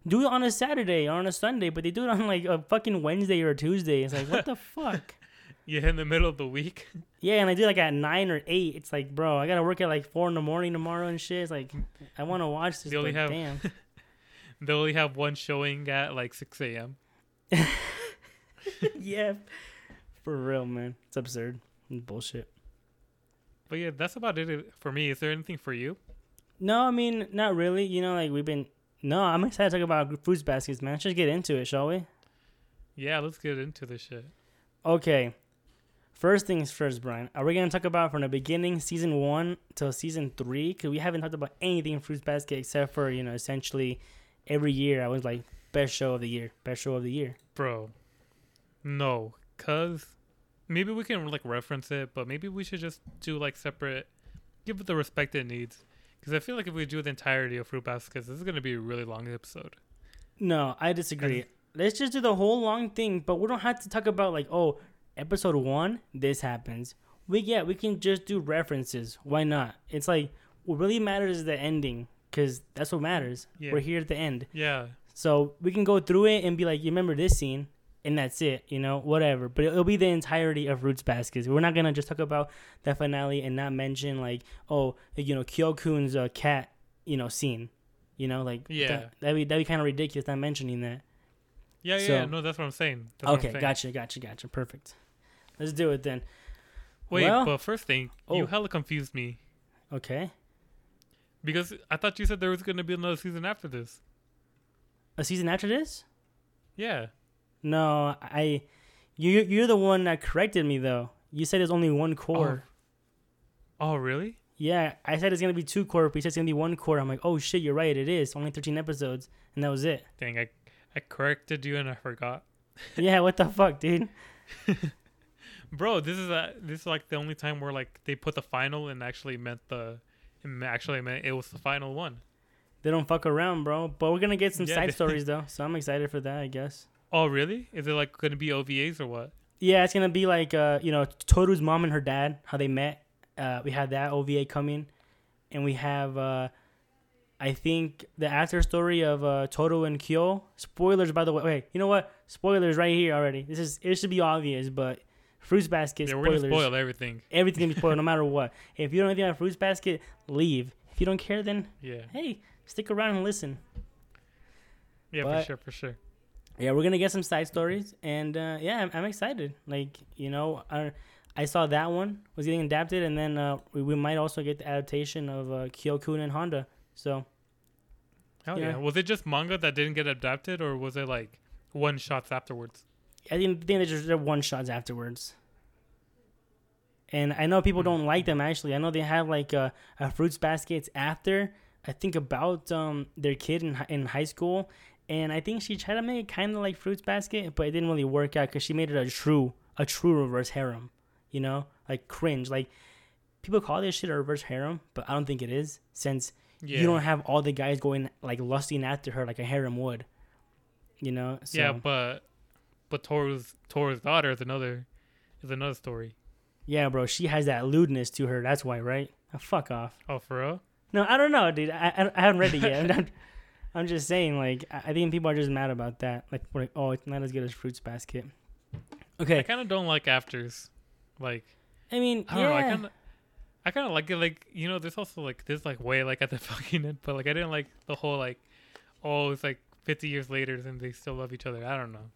do it on a Saturday or on a Sunday, but they do it on like a fucking Wednesday or a Tuesday. It's like, what the fuck? Yeah, in the middle of the week. Yeah, and I do like at nine or eight. It's like, bro, I gotta work at like four in the morning tomorrow and shit. It's like, I want to watch this. They only have- damn. they only have one showing at like 6 a.m. yeah, for real, man. It's absurd. It's bullshit. But yeah, that's about it for me. Is there anything for you? No, I mean, not really. You know, like we've been. No, I'm excited to talk about fruits baskets, man. Let's just get into it, shall we? Yeah, let's get into this shit. Okay. First things first, Brian. Are we gonna talk about from the beginning, season one till season three? Cause we haven't talked about anything in fruits basket except for you know essentially every year I was like best show of the year, best show of the year. Bro, no, cause maybe we can like reference it, but maybe we should just do like separate, give it the respect it needs. Cause I feel like if we do the entirety of fruit baskets, this is gonna be a really long episode. No, I disagree. Let's just do the whole long thing, but we don't have to talk about like, oh, episode one, this happens. We yeah, we can just do references. Why not? It's like what really matters is the ending, cause that's what matters. Yeah. We're here at the end, Yeah, so we can go through it and be like, you remember this scene, and that's it. You know, whatever. But it'll be the entirety of Fruits Baskets. We're not gonna just talk about the finale and not mention like, oh, you know, Kyokun's uh, cat, you know, scene. You know, like Yeah. that, that'd be that'd be kind of ridiculous not mentioning that. yeah, yeah. So- yeah. No, that's what I'm saying. That's what I'm Okay, saying. gotcha, gotcha, gotcha. Perfect. Let's do it then. Wait, Well- but first thing, Oh. you hella confused me Okay. because I thought you said there was gonna be another season after this. A season after this? Yeah. No, I. You you're the one that corrected me though. You said there's only one cour. Oh. oh, really? Yeah, I said it's gonna be two cour, but you said it's gonna be one cour. I'm like, oh shit, you're right. It is only 13 episodes, and that was it. Dang, I I corrected you and I forgot. yeah, what the fuck, dude? Bro, this is a this is like the only time where like they put the final and actually meant the actually meant it was the final one. They don't fuck around, bro. But we're gonna get some Yeah, side they- stories though, so I'm excited for that. I guess. Oh, really? Is it like going to be OVAs or what? Yeah, it's gonna be like uh, you know, Toru's mom and her dad, how they met. Uh, we had that OVA coming, and we have uh, I think the after story of uh, Toru and Kyo. Spoilers, by the way. Wait, you know what? Spoilers right here already. This is it should be obvious, but Fruits Basket yeah, we're spoilers. gonna spoil everything. Everything can be spoiled no matter what. If you don't know anything about Fruits Basket, leave. If you don't care, then Yeah, hey, stick around and listen. yeah, But- for sure, for sure. Yeah, we're gonna get some side stories, and uh, yeah, I'm, I'm excited. Like you know, I, I saw that one was getting adapted, and then uh, we, we might also get the adaptation of uh, Kyokun and Honda. So Hell yeah. yeah. Was it just manga that didn't get adapted, or was it like one shots afterwards? I think, think they're just they're one shots afterwards. And I know people don't like them actually. I know they have like uh, a fruits baskets after. I think about um their kid in in high school, and I think she tried to make it kind of like fruits basket, but it didn't really work out because she made it a true a true reverse harem. You know, like cringe. Like people call this shit a reverse harem, but I don't think it is since Yeah, you don't have all the guys going like lusting after her like a harem would. You know. So, yeah, but but Toru's Toru's daughter is another is another story. Yeah, bro, she has that lewdness to her. That's why, right? Oh, fuck off. Oh, for real? No, I don't know, dude. I, I, I haven't read it yet. I'm, I'm just saying, like, I I think people are just mad about that. Like, like, oh, it's not as good as Fruits Basket. Okay. I kind of don't like afters. Like I mean, I don't yeah, know. I kind of I kind of like it. Like you know, there's also like this like way like at the fucking end, but like I didn't like the whole like oh it's like 50 years later and they still love each other. I don't know.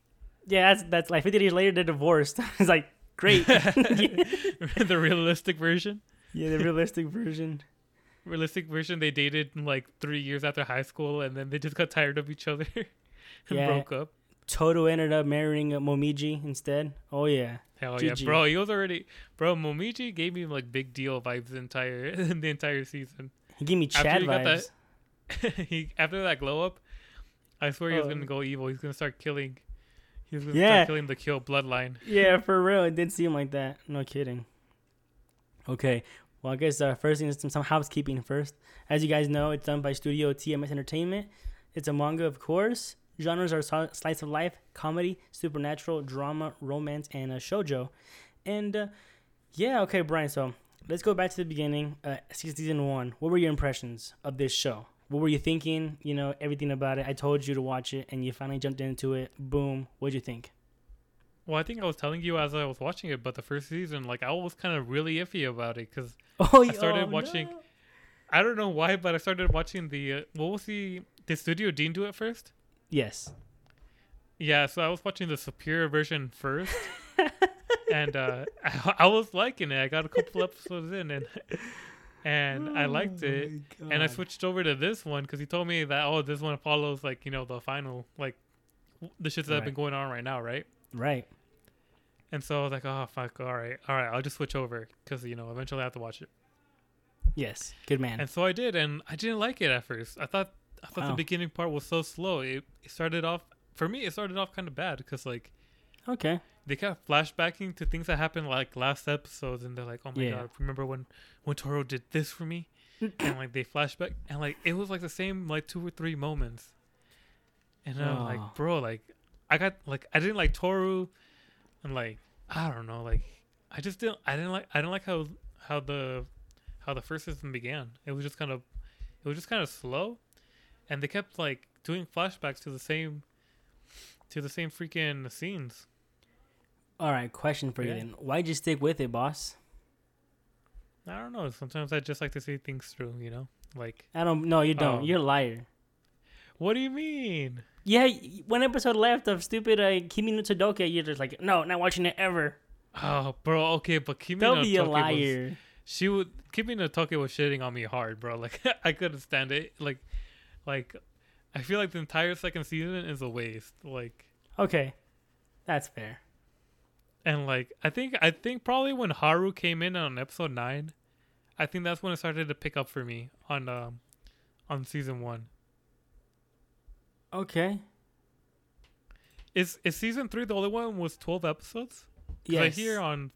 Yeah, that's that's like 50 years later they're divorced. it's like great. the realistic version. yeah, the realistic version. Realistic version. They dated like three years after high school, and then they just got tired of each other and Yeah. broke up. Toru ended up marrying uh, Momiji instead. Oh yeah, Hell yeah, bro! He was already bro. Momiji gave me like big deal vibes the entire the entire season. he gave me After Chad got vibes. that- he after that glow up, I swear he was Oh. gonna go evil. He's gonna start killing. He was Yeah. killing the kill bloodline. yeah, for real. It did seem like that. No kidding. Okay. Well, I guess uh, first thing is some, some housekeeping first. As you guys know, it's done by Studio TMS Entertainment. It's a manga, of course. Genres are so- slice of life, comedy, supernatural, drama, romance, and uh, shojo. And uh, yeah, okay, Brian. So let's go back to the beginning. Uh, season one. What were your impressions of this show? What were you thinking? You know everything about it. I told you to watch it, and you finally jumped into it. Boom. What'd you think? Well, I think I was telling you as I was watching it, but the first season, like I was kind of really iffy about it because Oh, I started oh, watching- no. I don't know why, but I started watching the uh, what was the did Studio Dean do it first? Yes. Yeah, so I was watching the superior version first, and uh, I, I was liking it. I got a couple episodes in, and and I liked Oh it. And I switched over to this one because he told me that oh, this one follows like you know the final like the shits that have been going on right now, right? Right. And so I was like, oh fuck, all right, all right, I'll just switch over because you know eventually I have to watch it. Yes. Good man. And so I did, and I didn't like it at first. I thought I thought the beginning part was so slow. It, it started off for me. It started off kind of bad because like okay. They kept flashbacking to things that happened like last episodes, and they're like, "Oh my Yeah. god, remember when when Toru did this for me?" and like they flashback, and like it was like the same like two or three moments, and I'm Oh. like, bro, like I got like I didn't like Toru, and like I don't know, like I just didn't I didn't like I didn't like how how the how the first season began. It was just kind of it was just kind of slow, and they kept like doing flashbacks to the same to the same freaking scenes. All right. Question for you then. Why'd you stick with it, boss? I don't know. Sometimes I just like to see things through, you know? Like, I don't. No, you don't. Oh. You're a liar. what do you mean? Yeah. One episode left of stupid uh, Kimi no Todoke. You're just like, no, not watching it ever. Oh, bro, okay, but Kimi Don't no be a Toke was, liar. she would Kimi no Toke was shitting on me hard, bro. Like I couldn't stand it. Like like I feel like the entire second season is a waste. Like Okay. That's fair. And like I think I think probably when Haru came in on episode 9, I think that's when it started to pick up for me on um on season 1. Okay. Is is season 3 the only one was 12 episodes? Yes. I hear on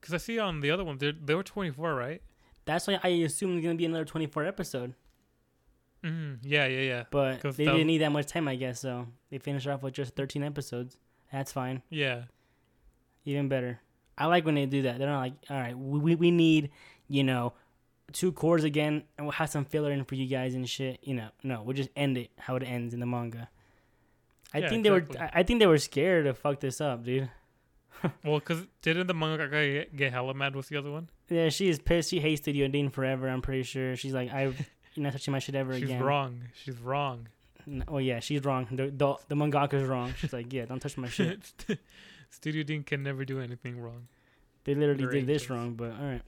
cuz I see on the other one they they were 24, right? That's why I assume there's gonna be another 24 episode. Mm, yeah, yeah, yeah. But they didn't need that much time, I guess. So they finished off with just 13 episodes. That's fine. Yeah. Even better. I like when they do that. They're not like, all right, we, we, need, you know, two cours again, and we'll have some filler in for you guys and shit. You know, no, we'll just end it how it ends in the manga. I Yeah, think they were. I think they were scared to fuck this up, dude. Well, cuz didn't the manga guy get, get hella mad with the other one? Yeah, she is pissed. She hates Studio Dean forever. I'm pretty sure. She's like, I, you're not touching my shit ever She's again. She's wrong. She's wrong. N- Oh yeah, she's wrong. The the, the mangaka's wrong. She's like, yeah, don't touch my shit. Studio Dean can never do anything wrong. They literally They're did this wrong, but all right.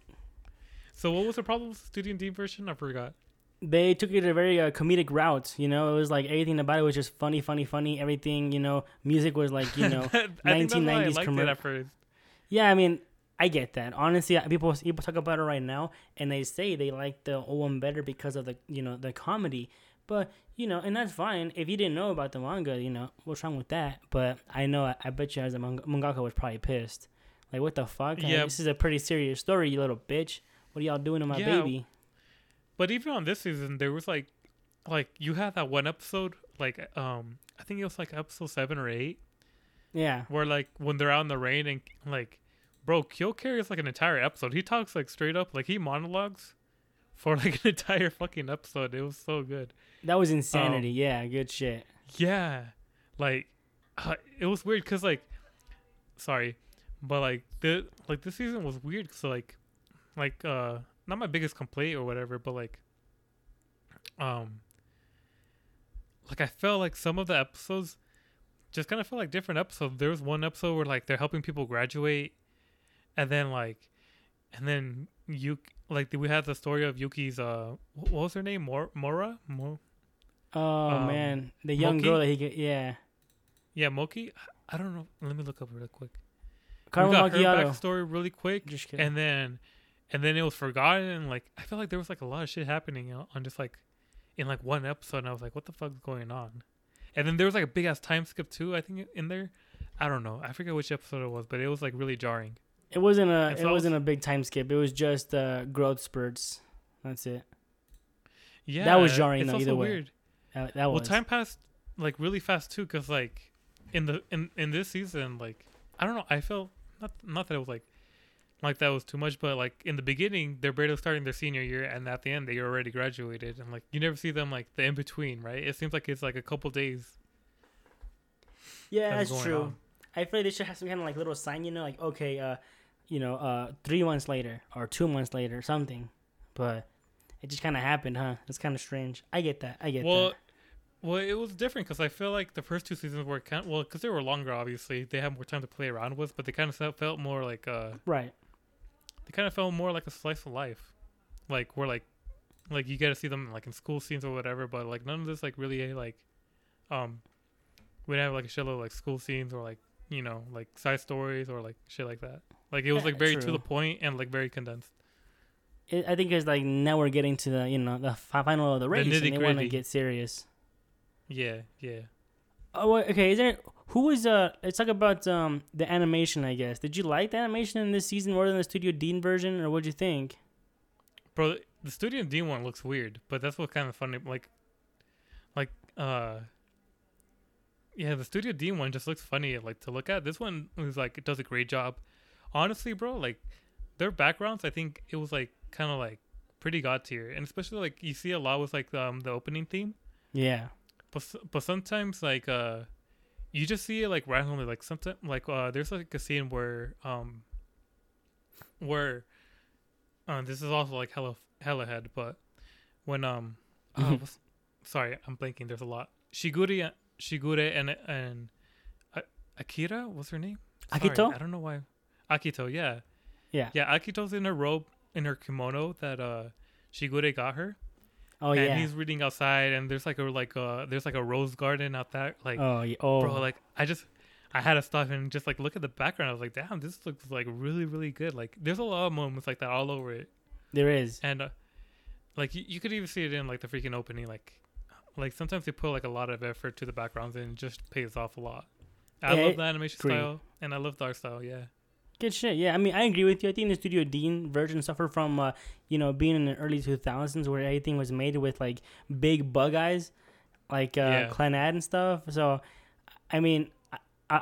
So what was the problem with the Studio Dean version? I forgot. they took it a very uh, comedic route. You know, it was like everything about it was just funny, funny, funny. Everything, you know, music was like, you know, I think that's why I 1990s liked commer- it at first. yeah. I mean, I get that. Honestly, people people talk about it right now, and they say they like the old one better because of the you know the comedy. But you know, and that's fine. If you didn't know about the manga, you know, what's wrong with that? But I know, I, I bet you as a manga, mangaka was probably pissed. Like, what the fuck? Yeah. this is a pretty serious story, you little bitch. What are y'all doing to my Yeah. baby? But even on this season, there was like, like you had that one episode, like um, I think it was like episode seven or eight, Yeah. where like when they're out in the rain and like, bro, Kyo carries like an entire episode. He talks like straight up, like he monologues for like an entire fucking episode. It was so good. That was insanity. yeah, good shit. Yeah, like uh, it was weird because like, sorry, but like the like this season was weird. So like, like uh, not my biggest complaint or whatever, but like, um, like I felt like some of the episodes just kind of felt like different episodes. There was one episode where like they're helping people graduate, and then like, and then you like we had the story of Yuki's uh, what was her name? Mor- Mora? Mo- Oh Um, man, the young Moki? girl that he get, yeah, Yeah, Moki. I don't know. Let me look up real quick. Carmen we got her Macchiato. backstory really quick, Just kidding. and then, and then it was forgotten. And like, I felt like there was like a lot of shit happening on on just like, in like one episode. And I was like, what the fuck's going on? And then there was like a big ass time skip too. I think in there. I don't know. I forget which episode it was, but it was like really jarring. It wasn't a it was- wasn't a big time skip. It was just uh, growth spurts. That's it. Yeah, That was jarring, though, either way. weird. That, that Well, was. time passed like really fast too, cause like in the in in this season, like I don't know, I felt not not that it was like like that was too much, but like in the beginning, they're barely starting their senior year, and at the end, they already graduated, and like you never see them like the in between, right? It seems like it's like a couple days. yeah, that's that's true. on. I feel like they should have some kind of like little sign, you know, like okay, uh, you know, uh, three months later or two months later, something. But it just kind of happened, huh? It's kind of strange. I get that. I get Well, that. well, it was different because I feel like the first two seasons were kind of, well, because they were longer, obviously, they had more time to play around with, but they kind of felt more like uh, Right. they kind of felt more like a slice of life, like we're like, like you get to see them like in school scenes or whatever, but like none of this like really like, um, we didn't have like a shitload of like school scenes or like you know like side stories or like shit like that. Like it was like very to the point and like very condensed. It, I think it's like now we're getting to the you know the final of the race, and they want to get serious. Yeah, yeah. Oh, wait, okay. Is there who was uh? Let's talk about um the animation. I guess. Did you like the animation in this season more than the Studio Dean version, or what'd you think? Bro, the Studio Dean one looks weird, but that's what kind of funny. Like, like, uh, yeah, the Studio Dean one just looks funny, like to look at. This one is like it does a great job. Honestly, bro, like their backgrounds, I think it was like kind of like pretty god tier, and especially like you see a lot with like um the opening theme, Yeah. but but sometimes like uh you just see it like randomly, like sometimes like uh there's like a scene where um where uh, this is also like hella hella head, but when um uh, Mhm. what's- sorry I'm blanking. There's a lot. Shigure Shigure and and uh, Akira what's her name? Sorry, Akito? I don't know why. Akito, yeah, Yeah. yeah. Akito's in her robe in her kimono that uh Shigure got her, Oh and yeah. And he's reading outside, and there's like a like uh there's like a rose garden out there, like oh yeah. Oh. bro, like I just I had to stop and just like look at the background. I was like, damn, this looks like really really good. Like there's a lot of moments like that all over it, there is. and uh, like you, you could even see it in like the freaking opening. Like like sometimes they put like a lot of effort to the backgrounds and it just pays off a lot. I Yeah, love the animation agree. style and I love the art style. Yeah, Good shit. Yeah, I mean, I agree with you. I think the Studio Dean version suffered from, uh, you know, being in the early 2000s where everything was made with like big bug eyes, like uh, Yeah. Clannad and stuff. So, I mean, I,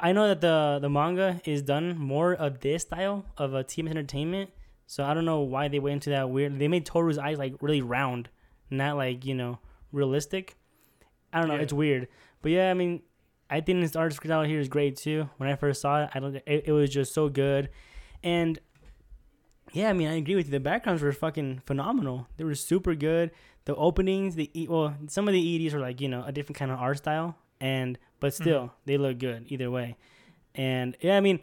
I know that the the manga is done more of this style of a team entertainment. So I don't know why they went into that weird. They made Toru's eyes like really round, not like you know realistic. I don't know. Yeah. It's weird, but yeah, I mean, I think this art style here is great too. When I first saw it, I don't. It, it was just so good, and yeah, I mean, I agree with you. The backgrounds were fucking phenomenal. They were super good. The openings, the E- well, some of the EDs were like you know a different kind of art style, and but mm-hmm. still they look good either way. And yeah, I mean,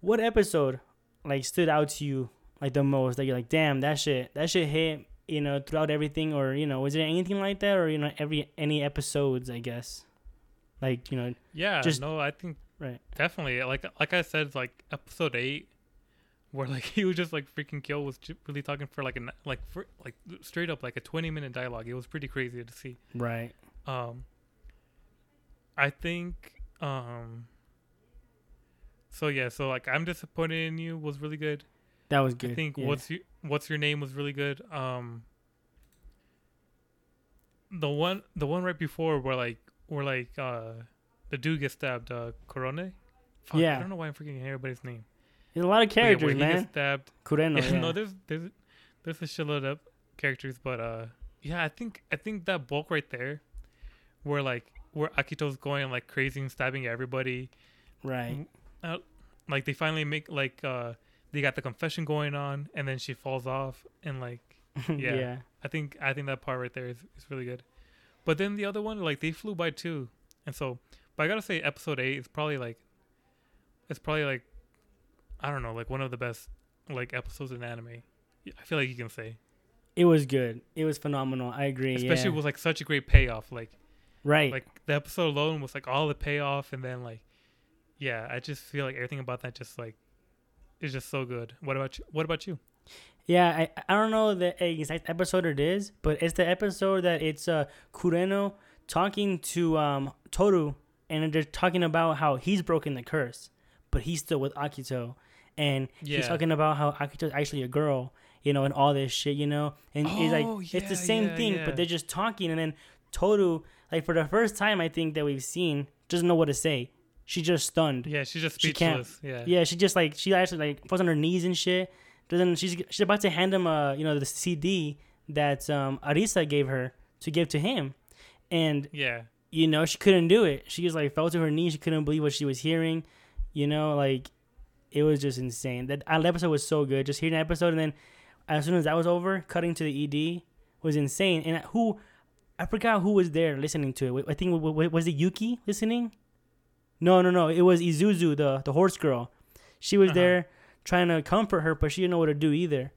what episode like stood out to you like the most? That you're like, damn, that shit, that shit hit. You know, throughout everything, or you know, was there anything like that, or you know, every any episodes? I guess, like you know, yeah. Just- no, I think right. definitely like like I said, like episode eight. Where like he was just like freaking Kyo was really talking for like an like for like straight up like a twenty minute dialogue. It was pretty crazy to see. Right. Um, I think um. So yeah, so like I'm disappointed in you was really good. That was good. I think yeah. what's your what's your name was really good. Um, the one the one right before where like where like uh the dude gets stabbed, uh Corone. Fuck, Yeah. I don't know why I'm freaking everybody's name. There's a lot of But yeah, characters, he gets stabbed. Kureno, yeah, yeah. no, there's there's there's a shitload of characters, but uh, yeah, I think I think that bulk right there, where like where Akito's going like crazy and stabbing everybody, right. like they finally make like uh they got the confession going on, and then she falls off, and like Yeah. Yeah. I think I think that part right there is, is really good. But then the other one, like they flew by too, and so but I gotta say episode eight is probably like it's probably like I don't know like one of the best like episodes in anime. I feel like you can say, It was good. It was phenomenal. I agree. especially yeah. with like such a great payoff. Like right. like the episode alone was like all the payoff, and then like yeah, I just feel like everything about that just like is just so good. What about you? What about you? Yeah, I I don't know the exact episode it is, but it's the episode that it's uh Kureno talking to um Toru, and they're talking about how he's broken the curse, but he's still with Akito, and Yeah. he's talking about how Akito's actually a girl, you know, and all this shit, you know, and it's like Oh, it's the same yeah, thing, yeah. but they're just talking, and then Toru, like for the first time, I think that we've seen, doesn't know what to say. She's just stunned. Yeah, she's just She can't- speechless. Yeah. Yeah, she just like she actually like falls on her knees and shit. Doesn't she's she's about to hand him a you know the CD that um Arisa gave her to give to him, and Yeah. you know she couldn't do it. She just like fell to her knees. She couldn't believe what she was hearing. You know, like it was just insane. That that episode was so good. Just hearing that episode and then as soon as that was over, cutting to the ED was insane. And who I forgot who was there listening to it. I think was it Yuki listening? No, no, no. It was Isuzu, the the horse girl. She was Uh-huh. there trying to comfort her, but she didn't know what to do either.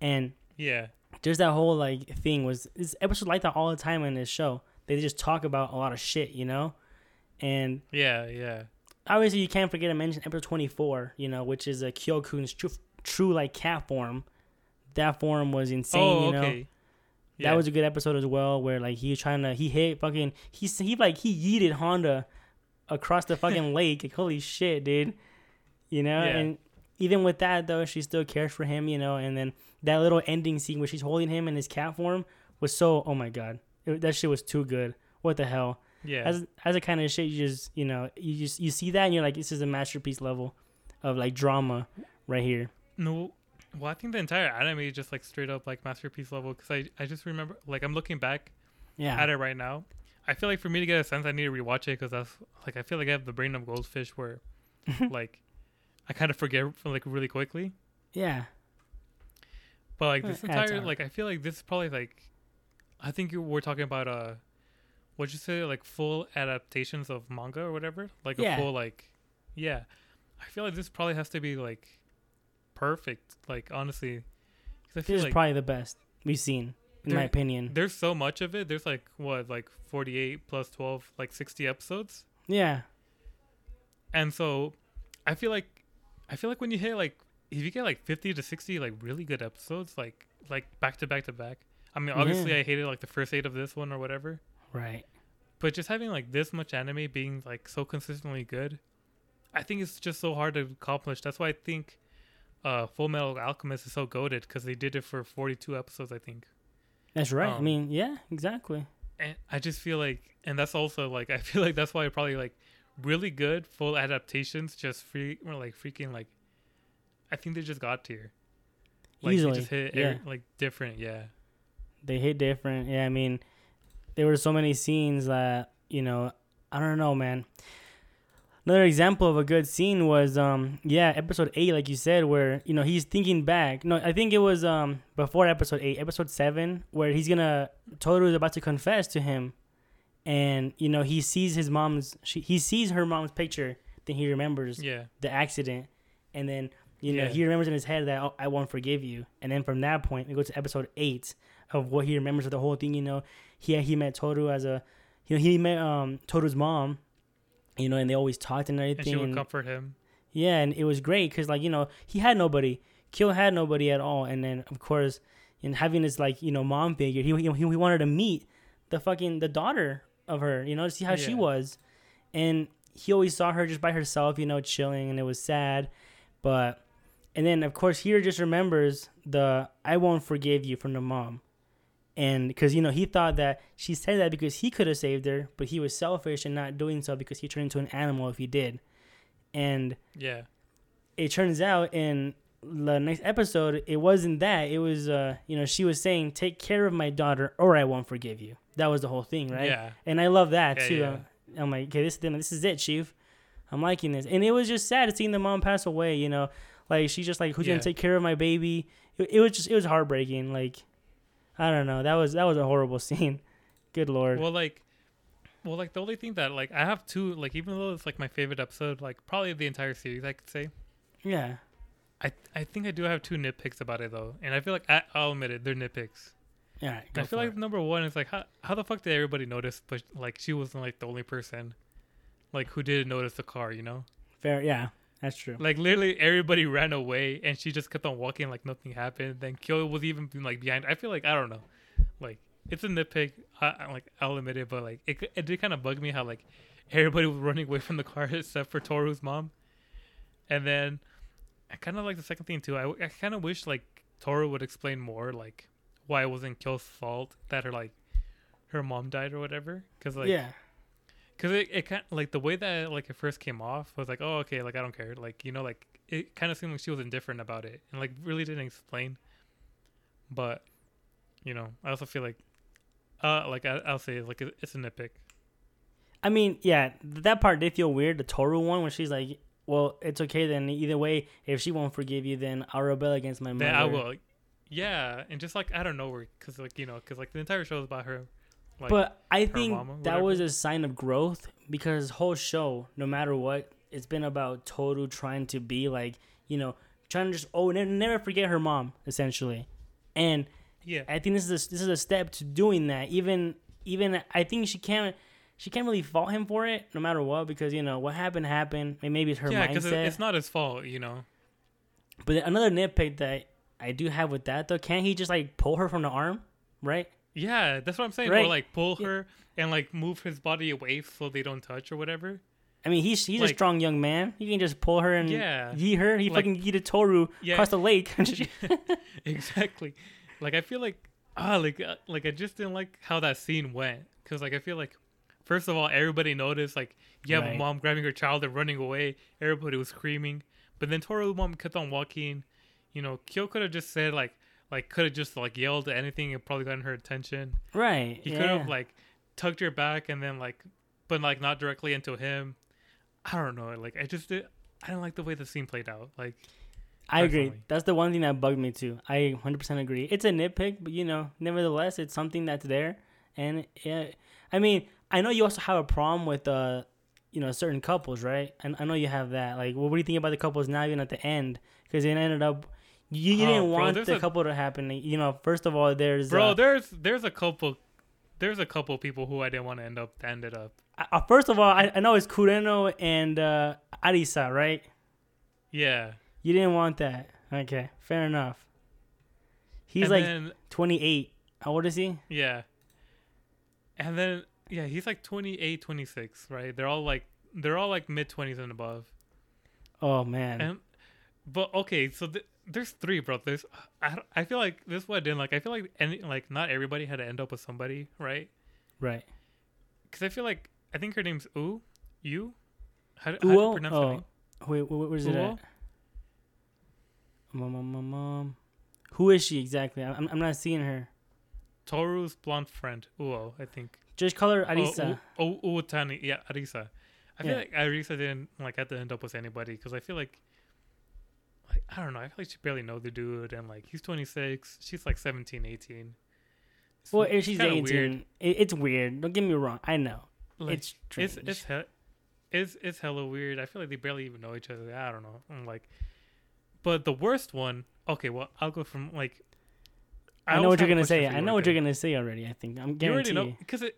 And Yeah. there's that whole like thing was this episode like that all the time in this show. They just talk about a lot of shit, you know? And Yeah. Yeah. obviously you can't forget to mention episode 24, you know, which is a Kyokun's true, true like cat form. That form was insane, oh, you know. okay. Yeah. That was a good episode as well, where like he was trying to he hit fucking he he like he yeeted Honda across the fucking lake. Like holy shit, dude. You know, Yeah. and even with that though, she still cares for him. You know, and then that little ending scene where she's holding him in his cat form was so oh my god, it, that shit was too good. What the hell? yeah. As as a kind of shit, you just you know you just you see that and you're like this is a masterpiece level of like drama right here. No, well, I think the entire anime is just like straight up like masterpiece level because I I just remember like I'm looking back Yeah, at it right now. I feel like for me to get a sense, I need to rewatch it because that's like I feel like I have the brain of goldfish where like I kind of forget like really quickly. yeah, But like this entire like I feel like this is probably like I think you we're talking about uh what'd you say like full adaptations of manga or whatever? Like Yeah. a full like yeah. I feel like this probably has to be like perfect like honestly. I this is like probably the best we've seen in my opinion. there's so much of it. There's like what like 48 plus 12 like 60 episodes? Yeah, and so I feel like I feel like when you hit like if you get like 50 to 60 like really good episodes like like back to back to back I mean obviously Yeah. I hated like the first eight of this one or whatever right. but just having like this much anime being like so consistently good I think it's just so hard to accomplish that's why I think uh Full Metal Alchemist is so goaded because they did it for 42 episodes I think That's right. I Um, mean, yeah, exactly. and I just feel like, and that's also like, I feel like that's why probably like really good full adaptations just free or like freaking like, I think they just got tier. Like Easily, they just hit yeah. every- like different, yeah, They hit different. Yeah, I mean, there were so many scenes that you know, I don't know, man. Another example of a good scene was, um, yeah, episode eight, like you said, where you know he's thinking back. No, I think it was um before episode eight, episode seven, where he's gonna Toru is about to confess to him, and you know he sees his mom's, she, he sees her mom's picture, then he remembers yeah, the accident, and then you know Yeah. he remembers in his head that oh, I won't forgive you, and then from that point we go to episode eight of what he remembers of the whole thing. You know, he he met Toru as a, you know, he met um Toru's mom, you know, and they always talked and and everything. she would and- comfort him. yeah, and it was great because like you know he had nobody, Kyo had nobody at all, and then of course, in having this like you know mom figure, he he he wanted to meet the fucking the daughter of her, you know, to see how she was, and he always saw her just by herself, you know, chilling, and it was sad, but, and then of course here just remembers the I won't forgive you from the mom. And because you know he thought that she said that because he could have saved her, but he was selfish and not doing so because he turned into an animal if he did. And Yeah, it turns out in the next episode it wasn't that. It was uh you know she was saying take care of my daughter or i won't forgive you that was the whole thing right? Yeah, and i love that Yeah, too. yeah. Uh, i'm like okay this, is this is it chief. I'm liking this. And it was just sad seeing the mom pass away you know? Like she's just like who's Yeah. gonna take care of my baby? It, it was just it was heartbreaking like i don't know. That was that was a horrible scene. Good lord. Well, like, well, like the only thing that like I have two like even though it's like my favorite episode, like probably the entire series, I could say. yeah. I I think I do have two nitpicks about it though, and I feel like I, I'll admit it, they're nitpicks. All right I feel like it. number one is like how how the fuck did everybody notice, but like she wasn't like the only person, like who didn't notice the car, you know? fair yeah that's true Like literally everybody ran away and she just kept on walking like nothing happened. Then Kyo was even like behind. I feel like I don't know, like it's a nitpick. I, I like I'll admit it, but like it it did kind of bug me how like everybody was running away from the car except for Toru's mom, and then I kind of like the second thing too. I I kind of wish like Toru would explain more like why it wasn't Kyo's fault that her like her mom died or whatever, because like yeah. Cause it, it kind like the way that like it first came off was like oh okay like I don't care like you know like it kind of seemed like she was indifferent about it and like really didn't explain. But, you know, I also feel like, uh, like I, I'll say like it, it's a nitpick. I mean, yeah, that part did feel weird. The Toru one, when she's like, "Well, it's okay then. Either way, if she won't forgive you, then I'll rebel against my mother." Then I will. Yeah, and just like I don't know where, cause like you know, cause like the entire show is about her. Like, but I think mama, that was a sign of growth because whole show, no matter what, it's been about Toru trying to be like, you know, trying to just oh never, never forget her mom essentially, and yeah, I think this is a, this is a step to doing that. Even even I think she can't she can't really fault him for it, no matter what, because you know what happened happened. Maybe it's her yeah, because it's not his fault, you know. but another nitpick that I do have with that though, can't he just like pull her from the arm, right? Yeah, that's what I'm saying. Right. Or like pull Yeah. her and like move his body away so they don't touch or whatever. I mean, he's he's a strong young man. He can just pull her and Yeah. yee her. He Like- fucking yeeted Toru Yeah. across the lake. exactly. Like I feel like ah like uh, like I just didn't like how that scene went because like I feel like first of all everybody noticed like you have a Right. mom grabbing her child and running away. Everybody was screaming, but then Toru's mom kept on walking. You know, Kyo could have just said like like could have just like yelled at anything and probably gotten her attention. right. He yeah. could have like tugged her back and then like but like not directly into him. I don't know. Like I just did. I didn't like the way the scene played out. Like I agree. That's the one thing that bugged me too. I 100% agree. It's a nitpick, but you know, nevertheless, it's something that's there. And yeah, I mean, I know you also have a problem with uh, you know, certain couples, right? And I know you have that. Like, well, what do you think about the couples now, even at the end? Because it ended up. You, you Oh, didn't bro, want the a- couple to happen. You know, first of all, there's bro uh, there's there's a couple there's a couple people who i didn't want to end up ended up uh, first of all, I, I know it's Kureno and uh, Arisa, right? yeah You didn't want that. Okay, fair enough. He's and like then, 28. How old is he? yeah and then yeah he's like 28 26 right they're all like they're all like mid 20s and above Oh man. and but okay so th- there's three bro there's I, I feel like this is what i didn't like i feel like any like not everybody had to end up with somebody right right. because i feel like i think her name's u you how, do- how do you pronounce her Oh, name wait, wh- where's it at? Mom, mom, mom, mom. Who is she exactly? I'm, I'm not seeing her. toru's blonde friend uo i think Just call her oh, Arisa. Oh, U- U- Uotani, yeah, Arisa. I feel Yeah. like Arisa didn't like have to end up with anybody because I feel like, like I don't know. I feel like she barely know the dude, and like he's 26, she's like 17, 18. It's, well, if she's 18, weird. It's weird. Don't get me wrong. I know. Like, it's strange. it's it's he- it's it's hella weird. I feel like they barely even know each other. I don't know. I'm like, but the worst one. Okay, well I'll go from like. I, know what you're gonna say. I know what you're gonna say already. I think I'm You already know because it.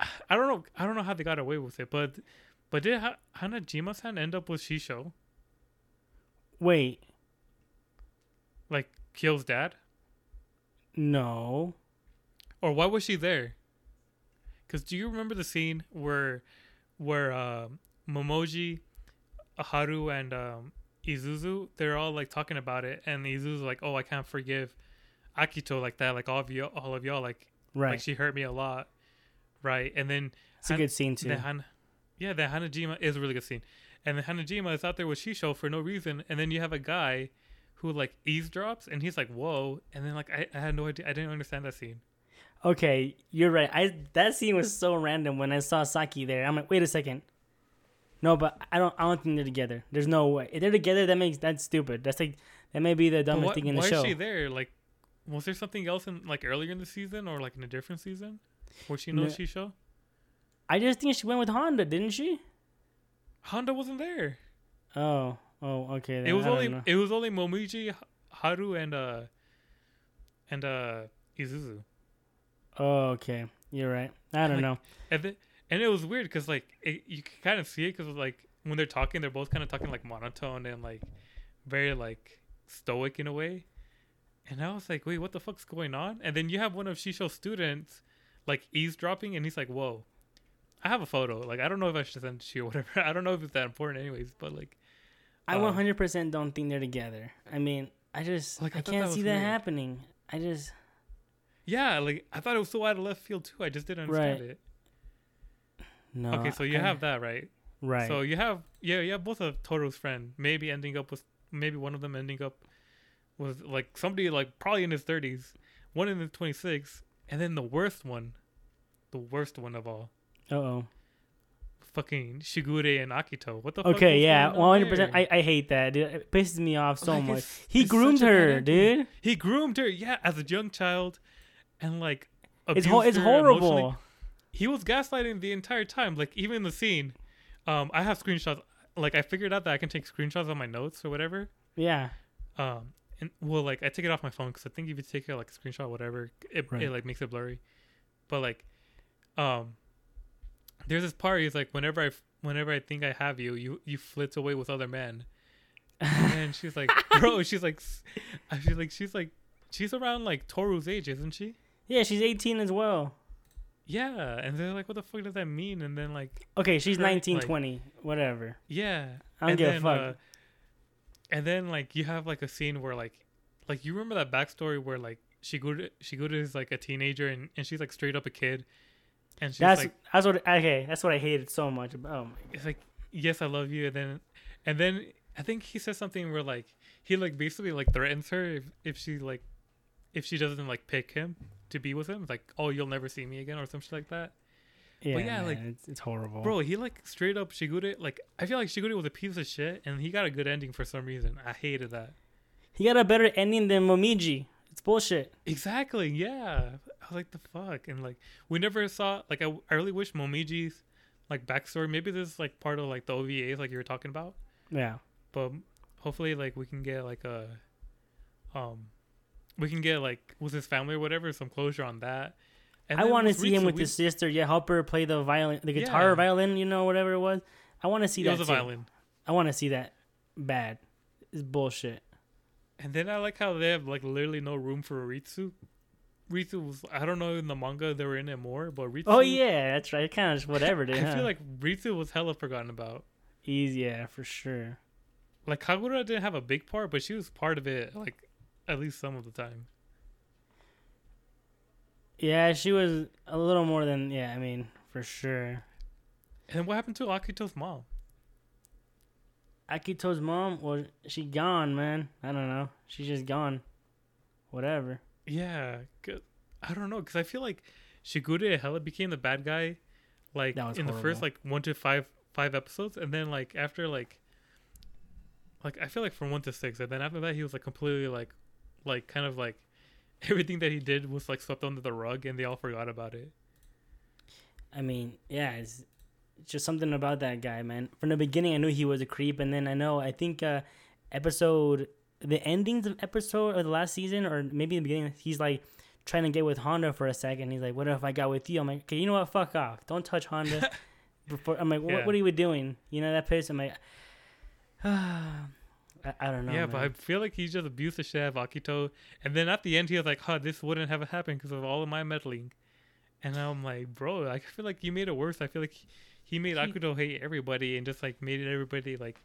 I don't know. I don't know how they got away with it, but but did ha- Hanajima-san end up with Shisho, Wait, like Kyo's dad, no. or why was she there? Because do you remember the scene where where um Momiji, Haru, and um, Isuzu they're all like talking about it, and Isuzu like, oh, I can't forgive Akito like that, like all of you, all of y'all, like Right. like she hurt me a lot, right? And then it's a good scene too. The Han- yeah, the Hanajima is a really good scene. And the Hanajima is out there with Shisho for no reason, and then you have a guy who like eavesdrops, and he's like, "Whoa!" And then like I, I had no idea, I didn't understand that scene. Okay, you're right. I that scene was so random when I saw Saki there. I'm like, wait a second. No, but I don't. I don't think they're together. There's no way. If they're together, that makes that's stupid. That's like that may be the dumbest why, thing in the show. why is she there? Like, was there something else in like earlier in the season, or like in a different season, where she knows No. Shisho? I just think she went with Honda, didn't she? Honda wasn't there. Oh, oh, okay. It was I only it was only Momiji, Haru, and uh and uh Isuzu. Oh, okay. You're right. I don't Like, know. And then, and it was weird because like it, you can kind of see it because like when they're talking, they're both kind of talking like monotone and like very like stoic in a way. And I was like, wait, what the fuck's going on? And then you have one of Shisho's students like eavesdropping, and he's like, whoa, I have a photo. Like, I don't know if I should send it to you or whatever. I don't know if it's that important, anyways. But like, I um, 100% don't think they're together. I mean, I just Like, I I can't that see that weird. happening. I just yeah, like I thought it was so out of left field too. I just didn't understand Right. it. no. okay, so you I- have that right. right. So you have yeah, you have both of Toru's friend, maybe ending up with maybe one of them ending up with like somebody like probably in his thirties, one in his twenty six, and then the worst one, the worst one of all, oh. fucking Shigure and Akito. What the fuck Okay, yeah, 100. percent there? I I hate that, dude. It pisses me off so Like, much. it's- He it's groomed a her, dude. He groomed her, yeah, as a young child, and like It's ho- it's horrible. he was gaslighting the entire time. Like even in the scene, um, I have screenshots. Like I figured out that I can take screenshots of my notes or whatever. Yeah. Um, and well, like I take it off my phone because I think if you take it like a screenshot, whatever, it, Right. it like makes it blurry. But like, um, there's this part. He's like, whenever I, whenever I think I have you, you you flit away with other men. and she's like, bro, she's like, I feel like she's like, she's around like Toru's age, isn't she? Yeah, she's 18 as well. Yeah, and they're like, what the fuck does that mean? And then like, Okay, she's Her, 19, like- 20, whatever. yeah, I don't and give a then, fuck. uh, and then like you have like a scene where like, like you remember that backstory where like Shigure Shigure is like a teenager and, and she's like straight up a kid, and she's that's like, that's what okay. That's what I hated so much. About, oh my it's like yes I love you, and then and then I think he says something where like he like basically like threatens her if if she like if she doesn't like pick him to be with him, like oh you'll never see me again or some shit like that. yeah, yeah, man, like- it's, it's horrible. Bro, he like straight up Shigure like I feel like Shigure was a piece of shit and he got a good ending for some reason. I hated that. he got a better ending than Momiji. It's bullshit. Exactly, yeah. I was like the fuck and like we never saw like I, I really wish Momiji's like backstory maybe this is like part of like the OVAs like you were talking about, Yeah. but hopefully like we can get like a um we can get like with his family or whatever some closure on that. And I want to see him with we- his sister. Yeah, help her play the violin, the guitar, Yeah. or violin. You know, whatever it was. I want to see It that. was a too. violin. I want to see that. Bad. It's bullshit. And then I like how they have like literally no room for Ritsu. Ritsu was I don't know in the manga they were in it more, but Ritsu Oh yeah, that's right. Kind of just whatever, dude. I huh? feel like Ritsu was hella forgotten about. Easy, yeah, for sure. Like Kagura didn't have a big part, but she was part of it like at least some of the time. Yeah, she was a little more than yeah. I mean, for sure. And what happened to Akito's mom? Akito's mom, was she gone, man. I don't know. She's just gone. Whatever. Yeah, I don't know because I feel like Shigure hella became the bad guy, like in the first like one to five five episodes, and then like after like, like I feel like from one to six, and then after that he was like completely like, like kind of like everything that he did was like swept under the rug, and they all forgot about it. I mean, yeah, it's just something about that guy, man. From the beginning, I knew he was a creep, and then I know, I think, uh, episode, the endings of episode of the last season, or maybe the beginning, he's like trying to get with Honda for a second. He's like, "What if I got with you?" I'm like, "Okay, you know what? Fuck off! Don't touch Honda." Before I'm like, what, Yeah. "What are you doing?" You know that piss. I'm like, I, I don't know. yeah, but I feel like he just abused the shit out of Akito, and then at the end he was like, "Huh, this wouldn't have happened because of all of my meddling," and I'm like, "Bro, I feel like you made it worse. I feel like he, he made He- Akito hate everybody and just like made it everybody like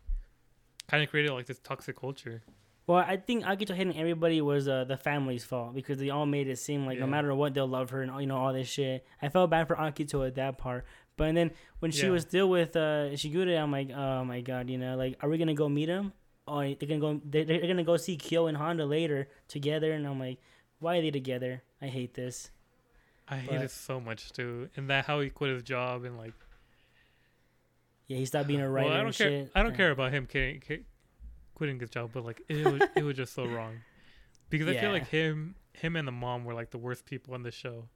kind of created like this toxic culture." Well, I think Akito hitting everybody was uh, the family's fault because they all made it seem like no matter what they'll love her and you know all this shit. I felt bad for Akito at that part, but then when she Yeah. was still with uh, Shigure, I'm like, oh my god, you know, like are we gonna go meet him? Oh, they're gonna go, they're, they're gonna go see Kyo and Honda later together, and I'm like, why are they together? I hate this. I hate it so much too, and that how he quit his job and like. Yeah, he stopped being a writer well, I don't care. shit. I don't Yeah. care about him quitting, qui- quitting his job, but like it was, it was just so wrong, because I feel like him, him and the mom were like the worst people on the show.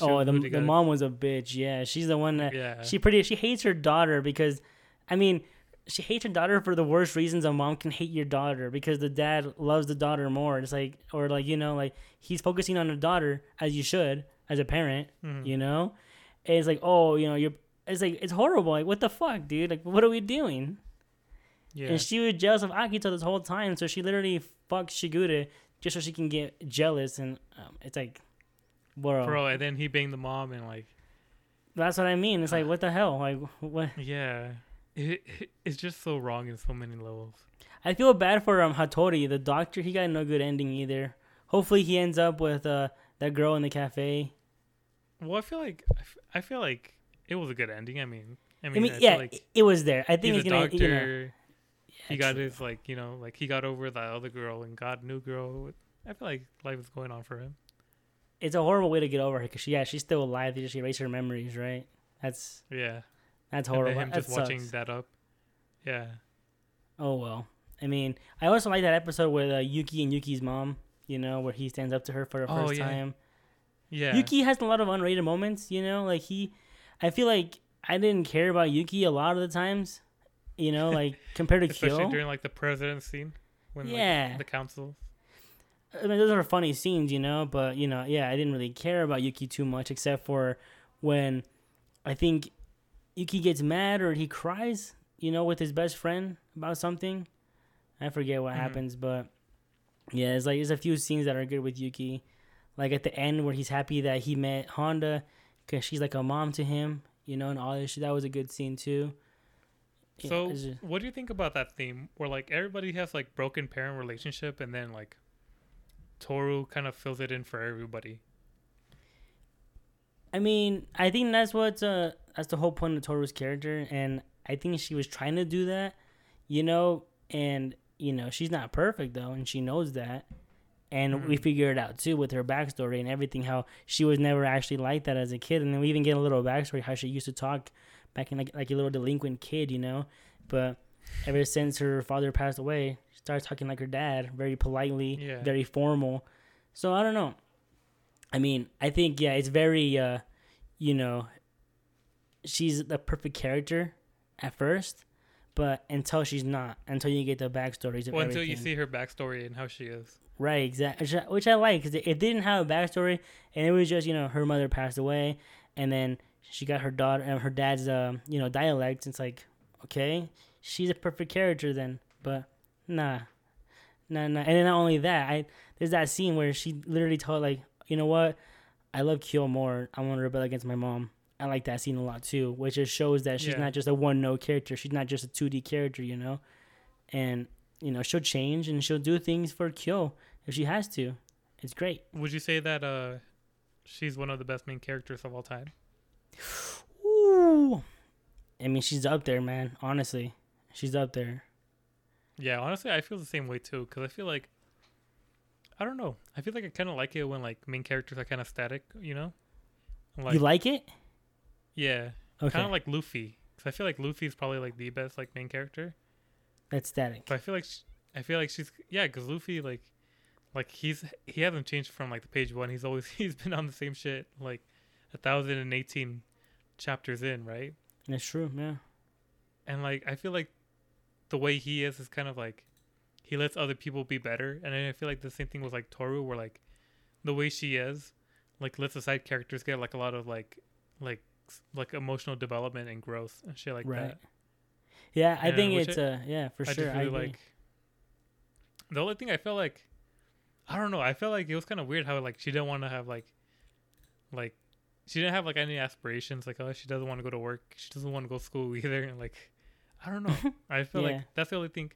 Oh, the, the mom was a bitch. Yeah, she's the one that Yeah, she pretty she hates her daughter because i mean she hates her daughter for the worst reasons a mom can hate your daughter because the dad loves the daughter more it's like or like you know like he's focusing on the daughter as you should as a parent Mhm. you know and it's like oh you know you're it's like it's horrible like what the fuck dude like what are we doing yeah. and she was jealous of akito this whole time so she literally fucked shigure just so she can get jealous, and um, it's like, bro, bro. And then he banged the mom and like, that's what I mean. It's like, what the hell? Like, what? yeah, it, it it's just so wrong in so many levels. I feel bad for um Hattori, the doctor. He got no good ending either. Hopefully, he ends up with uh that girl in the cafe. Well, I feel like I feel like it was a good ending. I mean, I I mean, mean, yeah, like it- was there. I think he's it's a gonna, doctor. you know, he got true. his like you know like he got over that other girl and got a new girl. I feel like life is going on for him. It's a horrible way to get over her because she, yeah, she's still alive. They just erase her memories, right? That's Yeah, that's horrible. him That just watching that up. Yeah, Oh well. I mean, I also like that episode with uh, Yuki and Yuki's mom. You know, where he stands up to her for the Oh, first yeah. time. yeah. Yuki has a lot of unrated moments. You know, like he, I feel like I didn't care about Yuki a lot of the times. You know, like compared to especially Kyo. during like the president scene when Yeah. like, the council. I mean, those are funny scenes, you know, but you know, yeah, I didn't really care about Yuki too much, except for when I think Yuki gets mad or he cries, you know, with his best friend about something. I forget what Mhm. happens, but yeah, it's like there's a few scenes that are good with Yuki, like at the end where he's happy that he met Honda because she's like a mom to him, you know, and all this. That was a good scene too. So, it's just- what do you think about that theme where like everybody has like broken parent relationship and then like Toru kind of fills it in for everybody? I mean, I think that's what's uh that's the whole point of Toru's character, and I think she was trying to do that, you know, and you know she's not perfect though, and she knows that, and we Mhm. figure it out too with her backstory and everything, how she was never actually like that as a kid, and then we even get a little backstory how she used to talk back in like like a little delinquent kid, you know, but ever since her father passed away, she starts talking like her dad, very politely, Yeah. very formal. So I don't know. I mean, I think yeah, it's very uh, you know, she's the perfect character at first, but until she's not, until you get the backstories Well, until everything. you see her backstory and how she is. Right, exactly. Which I, like because it, didn't have a backstory, and it was just you know her mother passed away, and then she got her daughter and her dad's um you know dialect. It's like okay, she's a perfect character then, but nah, nah, nah. And then not only that, I there's that scene where she literally told like you know what, I love Kyo more. I want to rebel against my mom. I like that scene a lot too, which just shows that she's Yeah. not just a one note character. She's not just a two D character, you know, and you know she'll change and she'll do things for Kyo if she has to. It's great. Would you say that uh she's one of the best main characters of all time? Ooh. I mean, she's up there, man. Honestly, she's up there. Yeah, honestly, I feel the same way too because I feel like I don't know. I feel like I kind of like it when like main characters are kind of static, you know? Like, you like it? yeah, Okay, kind of like Luffy. Cause I feel like Luffy is probably like the best like main character. that's static. But I feel like sh I feel like she's yeah, because Luffy like like he's he hasn't changed from like the page one. He's always he's been on the same shit like a thousand and eighteen chapters in, right? That's true. Yeah. And like I feel like the way he is is kind of like he lets other people be better. And I feel like the same thing with like Toru, where like the way she is, like lets the side characters get like a lot of like like like emotional development and growth and shit like right. that. Yeah, I Yeah, think it's I- uh yeah for I sure. I really agree. like. The only thing I feel like, I don't know. I felt like it was kind of weird how like she didn't want to have like, like, she didn't have like any aspirations. Like, oh, she doesn't want to go to work. She doesn't want to go to school either. And like, I don't know. I feel Yeah. like that's the only thing,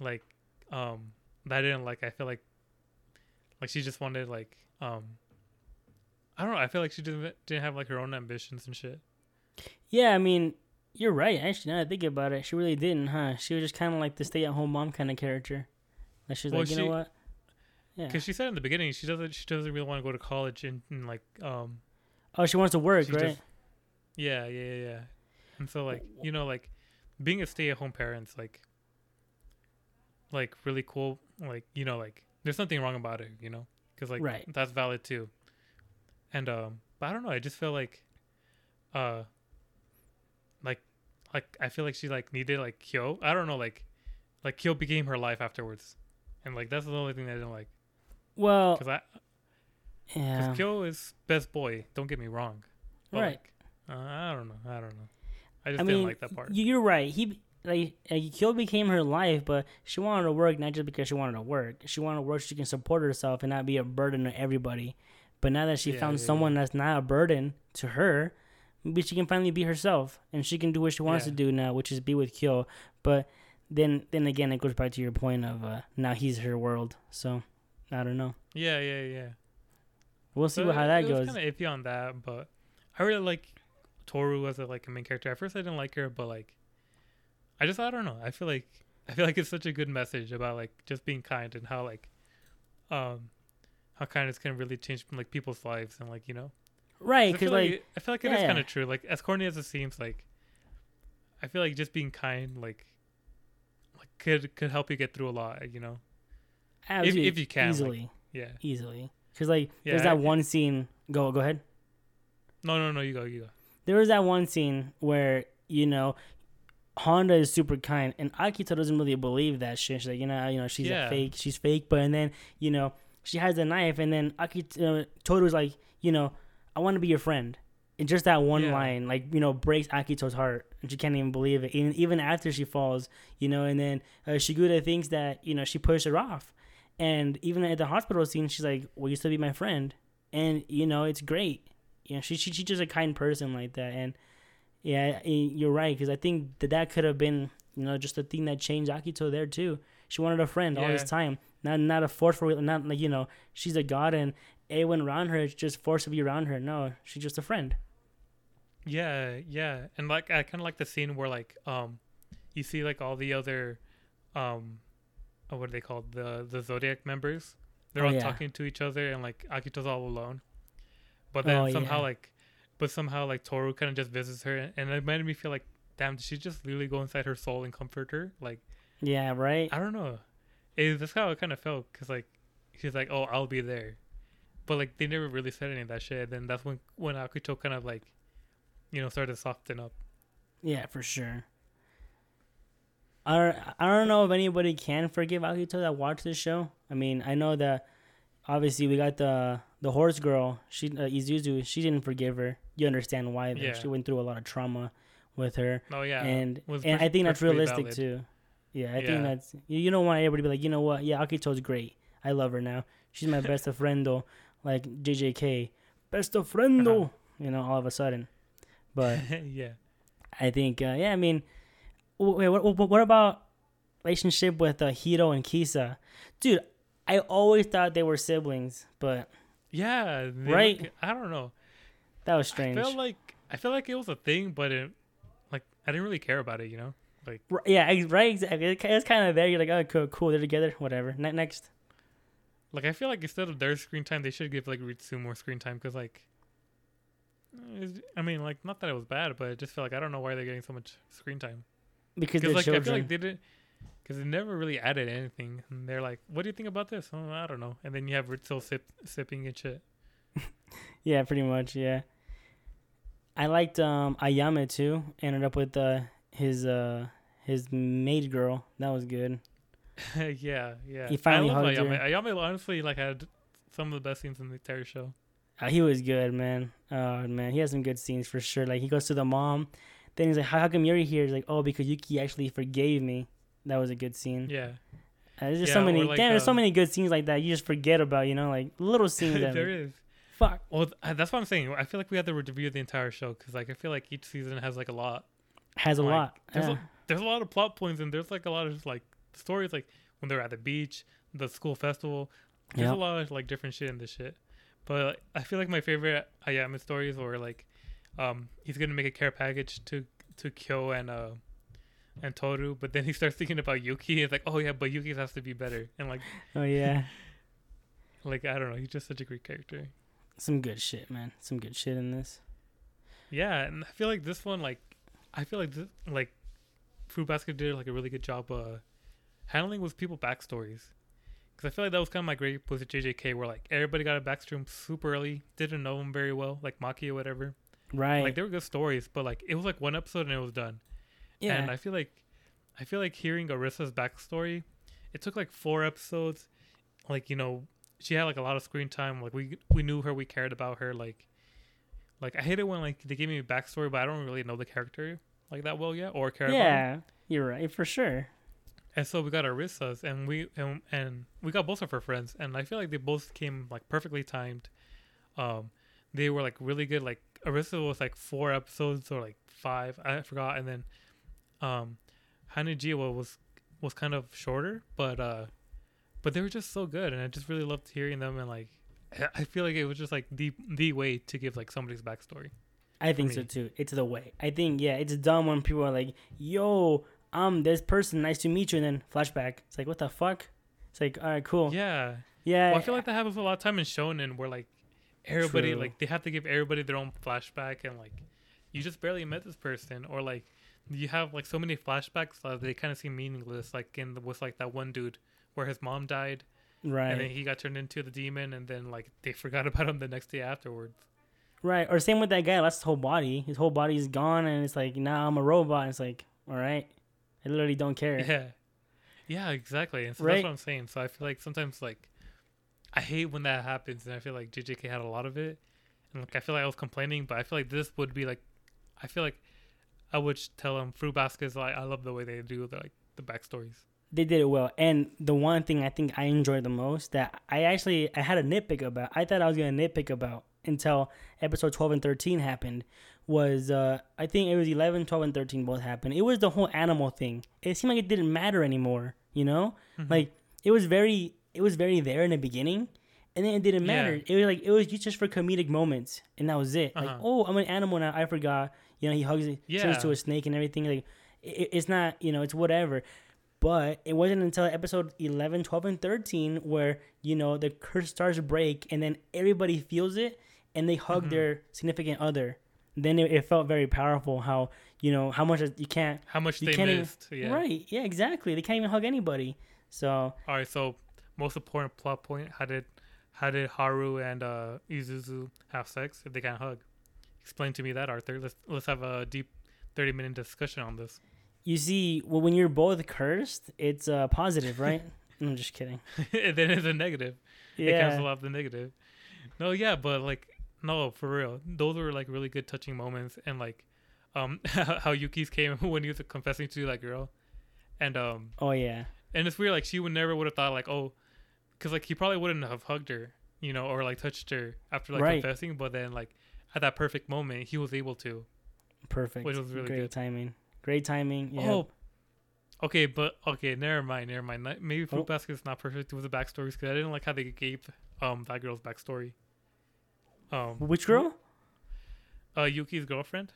like, um, that I didn't like. I feel like, like she just wanted like, um, I don't know. I feel like she didn't didn't have like her own ambitions and shit. Yeah, I mean, you're right. Actually, now that I think about it, she really didn't, huh? She was just kind of like the stay-at-home mom kind of character. Like she's Well, like, you know she- Yeah. Because she said in the beginning she doesn't she doesn't really want to go to college and, and like um Oh, she wants to work, right? just- Yeah, yeah, yeah, yeah. And so like you know like being a stay-at-home parent's like like really cool. Like you know like there's nothing wrong about it, you know, because like Right. that's valid too. And um, but I don't know. I just feel like, uh, like like I feel like she like needed like Kyo. I don't know like like Kyo became her life afterwards, and like that's the only thing I didn't like Well, because I yeah. because Kyo is best boy. Don't get me wrong. But, Right. Like, uh, I don't know. I don't know. I just I didn't mean, like that part. you're right. He like, Kyo became her life, but she wanted to work not just because she wanted to work. She wanted to work so she can support herself and not be a burden to everybody. But now that she Yeah, found yeah, someone that's not a burden to her, maybe she can finally be herself and she can do what she wants Yeah. to do now, which is be with Kyo. But then then again, it goes back to your point of uh, now he's her world. So I don't know. Yeah, yeah, yeah. We'll see what, how it- that it goes. kind of iffy on that, but I really like Toru as a like a main character. At first, I didn't like her, but like, I just I don't know. I feel like I feel like it's such a good message about like just being kind and how like, um, how kindness can really change like people's lives and like you know. Right, because feel like, I feel like it is yeah. kind of true. Like as corny as it seems, like I feel like just being kind, like, like could could help you get through a lot. You know. Absolutely, if you can, like, easily, Yeah. easily. Because like, there's that I- one scene. Go go ahead. No, no, no. You go. You go. there was that one scene where you know Honda is super kind, and Akito doesn't really believe that shit. She's like, you know, you know, she's Yeah. a fake, she's fake. But and then you know she has a knife, and then Akito uh, Toru's like, you know, I want to be your friend. And just that one Yeah. line, like you know, breaks Akito's heart, and she can't even believe it. Even even after she falls, you know, and then uh, Shigure thinks that you know she pushed her off, and even at the hospital scene, she's like, "Will you still be my friend?" And you know, it's great. You know, she, she she's just a kind person like that, and yeah, you're right because I think that that could have been you know just the thing that changed Akito there too. She wanted a friend all this time, not not a force for not like you know she's a god and everyone around her is just forced to be around her. No, she's just a friend. Yeah, yeah, and like I kind of like the scene where like um, you see like all the other, um, oh, what are they called? The the Zodiac members. They're Oh, all yeah. talking to each other, and like Akito's all alone. But then Oh, somehow yeah. like, but somehow like Toru kind of just visits her, and it made me feel like, damn, did she just literally go inside her soul and comfort her? Like Yeah, right. I don't know, it, that's how it kind of felt, cause like she's like, oh, I'll be there, but like they never really said any of that shit. And Then that's when when Akito kind of like, you know, started to soften up. Yeah, for sure. I don't, I don't know if anybody can forgive Akito that watched this show. I mean, I know that obviously we got the the horse girl. She uh, Isuzu. She didn't forgive her. You understand why? though. Yeah. She went through a lot of trauma with her, Oh yeah, and was and per- I think that's realistic valid. too. Yeah, I Yeah. think that's you, you don't want everybody to be like, you know what? Yeah, Akito's great. I love her now. She's my best of friendo, like JJK, best of friendo. Uh-huh. You know, all of a sudden, but. yeah. I think, uh, yeah, I mean, wait, what, what, what about relationship with uh, Hiro and Kisa? Dude, I always thought they were siblings, but Yeah, Right? look- I don't know. that was strange. I feel like I feel like it was a thing, but it like I didn't really care about it. You know, like yeah, right, exactly. It's kind of there. You're like, oh, cool, cool, they're together, whatever. Ne- next. like I feel like instead of their screen time, they should give like Ritsu more screen time because like. I mean, like, not that it was bad, but I just feel like I don't know why they're getting so much screen time. Because they're like I feel like they didn't, because they never really added anything. And they're like, "What do you think about this?" Oh, I don't know. And then you have Ritsu sip sipping and shit. yeah, pretty much, yeah. I liked um, Ayame too. Ended up with uh, his uh, his maid girl. That was good. yeah, yeah. He finally I love hugged her. Ayame. Ayame honestly like had some of the best scenes in the entire show. Uh, he was good, man. Oh man, he has some good scenes for sure. Like he goes to the mom, then he's like, "How, how come you're here?" He's like, "Oh, because Yuki actually forgave me." That was a good scene. Yeah. Uh, there's just Yeah, so many. like, damn, there's so um, many good scenes like that. You just forget about, you know, like little scenes that there is. fuck Well, th- uh, that's what I'm saying. I feel like we have to review the entire show because, like, I feel like each season has like a lot. has a like, lot. There's, Yeah. a, there's a lot of plot points and there's like a lot of like stories, like when they're at the beach, the school festival. There's Yep. a lot of like different shit in this shit. But like, I feel like my favorite Ayame stories were like, um, he's gonna make a care package to to Kyo and uh and Toru, but then he starts thinking about Yuki. It's like, oh yeah, but Yuki has to be better. And like, Oh yeah, like I don't know, he's just such a great character. some good shit, man. Some good shit in this. Yeah, and I feel like this one, like, I feel like this, like, Fruit Basket did like a really good job uh handling with people backstories. Because I feel like that was kind of my great with JJK, where like everybody got a backstory super early, didn't know them very well, like Maki or whatever. Right. Like they were good stories, but like it was like one episode and it was done. yeah. And I feel like, I feel like hearing Arisa's backstory, it took like four episodes. Like you know, she had like a lot of screen time. Like we we knew her, we cared about her. Like, like I hate it when like they give me a backstory, but I don't really know the character like that well yet or care about. her. yeah. You're right for sure. And so we got Arisa's, and we and, and we got both of her friends, and I feel like they both came like perfectly timed. Um, they were like really good. Like Arisa was like four episodes or like five, I forgot, and then um, Hanajima was was kind of shorter, but uh, but they were just so good, and I just really loved hearing them, and like I feel like it was just like the the way to give like somebody's backstory. I think me. so too. It's the way. I think yeah, it's dumb when people are like, "Yo, I'm this person. Nice to meet you," and then flashback. It's like, what the fuck? It's like, all right, cool. Yeah, Yeah, well, I feel like that happens a lot of time in Shonen, where like everybody True. like they have to give everybody their own flashback, and like you just barely met this person, or like you have like so many flashbacks that they kind of seem meaningless. Like in the, with like that one dude where his mom died, right, and then he got turned into the demon, and then like they forgot about him the next day afterwards. right. Or same with that guy. Lost his whole body. His whole body is gone, and it's like, now I'm a robot. And it's like, all right, I literally don't care. Yeah, yeah, exactly. And so Right. that's what I'm saying. So I feel like sometimes like I hate when that happens, and I feel like JJK had a lot of it, and like I feel like I was complaining, but I feel like this would be like, I feel like I would tell them Fruit Baskets like I love the way they do the like the backstories. They did it well. And the one thing I think I enjoyed the most that I actually I had a nitpick about. I thought I was gonna nitpick about until episode 12 and 13 happened was uh I think it was 11, 12 and 13 both happened. It was the whole animal thing. It seemed like it didn't matter anymore, you know? Mhm. Like it was very it was very there in the beginning and then it didn't matter. Yeah. It was like it was just for comedic moments and that was it. Like, Uh-huh. oh, I'm an animal now. I forgot. You know, he hugs it, yeah. turns to a snake and everything. Like it, it's not, you know, it's whatever. But it wasn't until episode 11, 12, and 13 where, you know, the curse starts to break and then everybody feels it and they hug Mhm. their significant other. Then it, it felt very powerful how, you know, how much you can't. How much You they can't even- missed. yeah. Right. Yeah, exactly. They can't even hug anybody. So, All right. So most important plot point: how did how did Haru and uh, Isuzu have sex if they can't hug? Explain to me that, Arthur. Let's let's have a deep thirty minute discussion on this. you see, well, when you're both cursed, it's uh, positive, right? I'm just kidding. then it's a negative. Yeah. It cancels out the negative. No, yeah, but like no, for real. Those were like really good touching moments and like um how Yuki's came when he was confessing to that girl. And um Oh, yeah. and it's weird like she would never would have thought like oh cuz like he probably wouldn't have hugged her, you know, or like touched her after like Right. confessing, but then like at that perfect moment he was able to. Perfect. Which was really Great good. timing. Great timing. Yeah. Oh. Okay, but okay, never mind, never mind. Maybe Fruit Oh. Basket is not perfect with the backstories because I didn't like how they gave um that girl's backstory. Um, Which girl? uh, Yuki's girlfriend.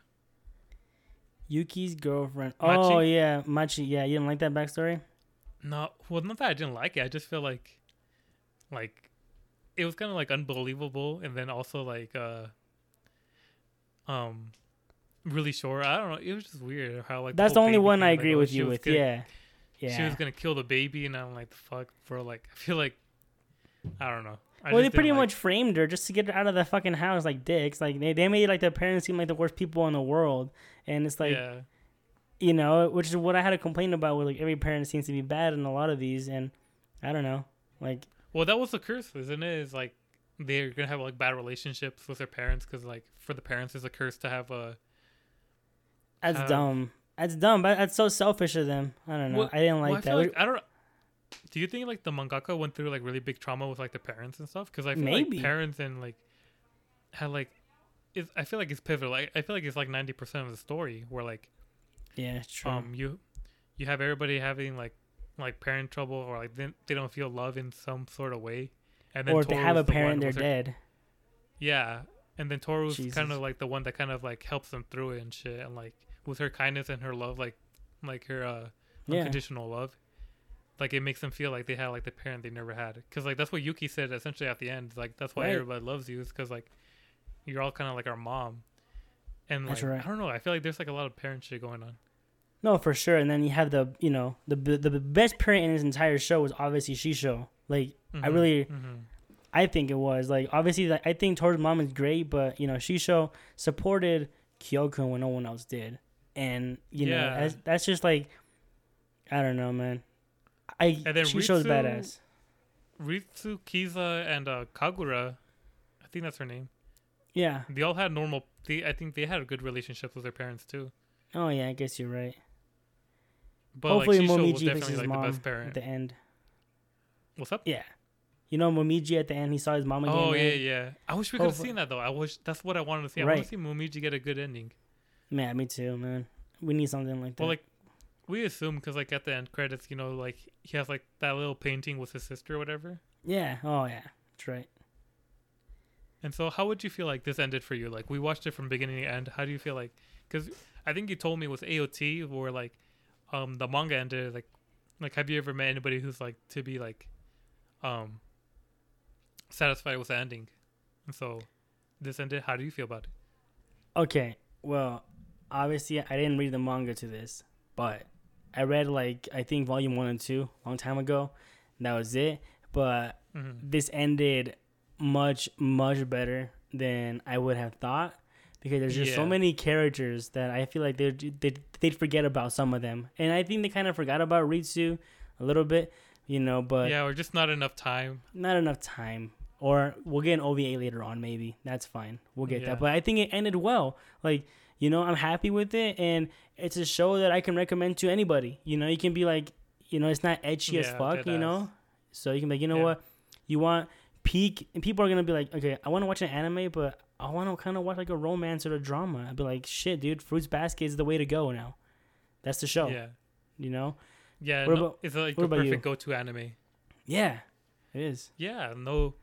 Yuki's girlfriend. Machi? Oh yeah, Machi. Yeah, you didn't like that backstory. No, well, not that I didn't like it. I just feel like, like, it was kind of like unbelievable, and then also like, uh, um, really short. I don't know. It was just weird how like That's the whole only one I like, agree oh, with you with. gonna- Yeah. Yeah. She was gonna kill the baby, and I'm like, the fuck, bro. Like, I feel like, I don't know. I well, they pretty like- much framed her just to get her out of the fucking house like dicks. Like they, they made like the parents seem like the worst people in the world, and it's like yeah, you know, which is what I had to complain about. Where like every parent seems to be bad in a lot of these, and I don't know, like Well, that was the curse, isn't it? Is like they're gonna have like bad relationships with their parents because like for the parents, it's a curse to have a. that's dumb. That's dumb, but that's so selfish of them. I don't know. Well- I didn't like well, I that. like I don't. Do you think like the mangaka went through like really big trauma with like the parents and stuff? Because I feel Maybe. like parents and like had like, it's, I feel like it's pivotal. Like, I feel like it's like ninety percent of the story where like yeah, it's true. um you you have everybody having like like parent trouble or like they, they don't feel love in some sort of way, and then or if they have a the parent, they're her- dead. Yeah, and then Toru's kind of like the one that kind of like helps them through it and shit, and like with her kindness and her love, like like her uh Yeah. unconditional love, like it makes them feel like they had like the parent they never had. Because like that's what Yuki said essentially at the end. Like that's why Right. everybody loves you is because like you're all kind of like our mom. And like right. I don't know, I feel like there's like a lot of parent shit going on. No, for sure. And then you have the, you know, the the, the best parent in his entire show was obviously Shisho. Like I Mhm, really, mhm. I think it was like obviously like, I think Toru's mom is great, but you know Shisho supported Kyokun when no one else did, and you know that's, that's just like I don't know, man. I And then Shisho's Ritsu- badass. Ritsu, Kisa, and uh, Kagura, I think that's her name. Yeah. They all had normal. They, I think they had a good relationships with their parents too. Oh yeah, I guess you're right. But Hopefully, like Momiji definitely fixes his like the mom best at the end. What's up? Yeah, you know Momiji at the end. He saw his mom again. Oh yeah, yeah. I wish we could have seen that though. I wish that's what I wanted to see. I want to see Momiji get a good ending. Man, me too, man. We need something like that. Well, like we assume because like at the end credits, you know, like he has like that little painting with his sister or whatever. yeah. Oh yeah, that's right. And so, how would you feel like this ended for you? Like we watched it from beginning to end. How do you feel like? Because I think you told me with AOT where like um the manga ended like like have you ever met anybody who's like to be like um satisfied with the ending? And so this ended. How do you feel about it? Okay, well, obviously I didn't read the manga to this, but I read like I think volume one and two a long time ago. That was it. But Mm-hmm. this ended much much better than I would have thought because there's just so many characters that I feel like they they they'd forget about some of them, and I think they kind of forgot about Ritsu a little bit, you know. But yeah, or just not enough time. not enough time. Or we'll get an OVA later on, maybe. That's fine. We'll get Yeah. that. But I think it ended well. Like, you know, I'm happy with it. And it's a show that I can recommend to anybody. You know, you can be like, you know, it's not edgy as fuck, you know? So you can be like, you know Yeah. what? You want peak. And people are going to be like, okay, I want to watch an anime, but I want to kind of watch like a romance or a drama. I'd be like, shit, dude, Fruits Basket is the way to go now. That's the show, Yeah, you know? yeah. What no, about- it's like the you? perfect go-to anime. Yeah, it is. Yeah, no.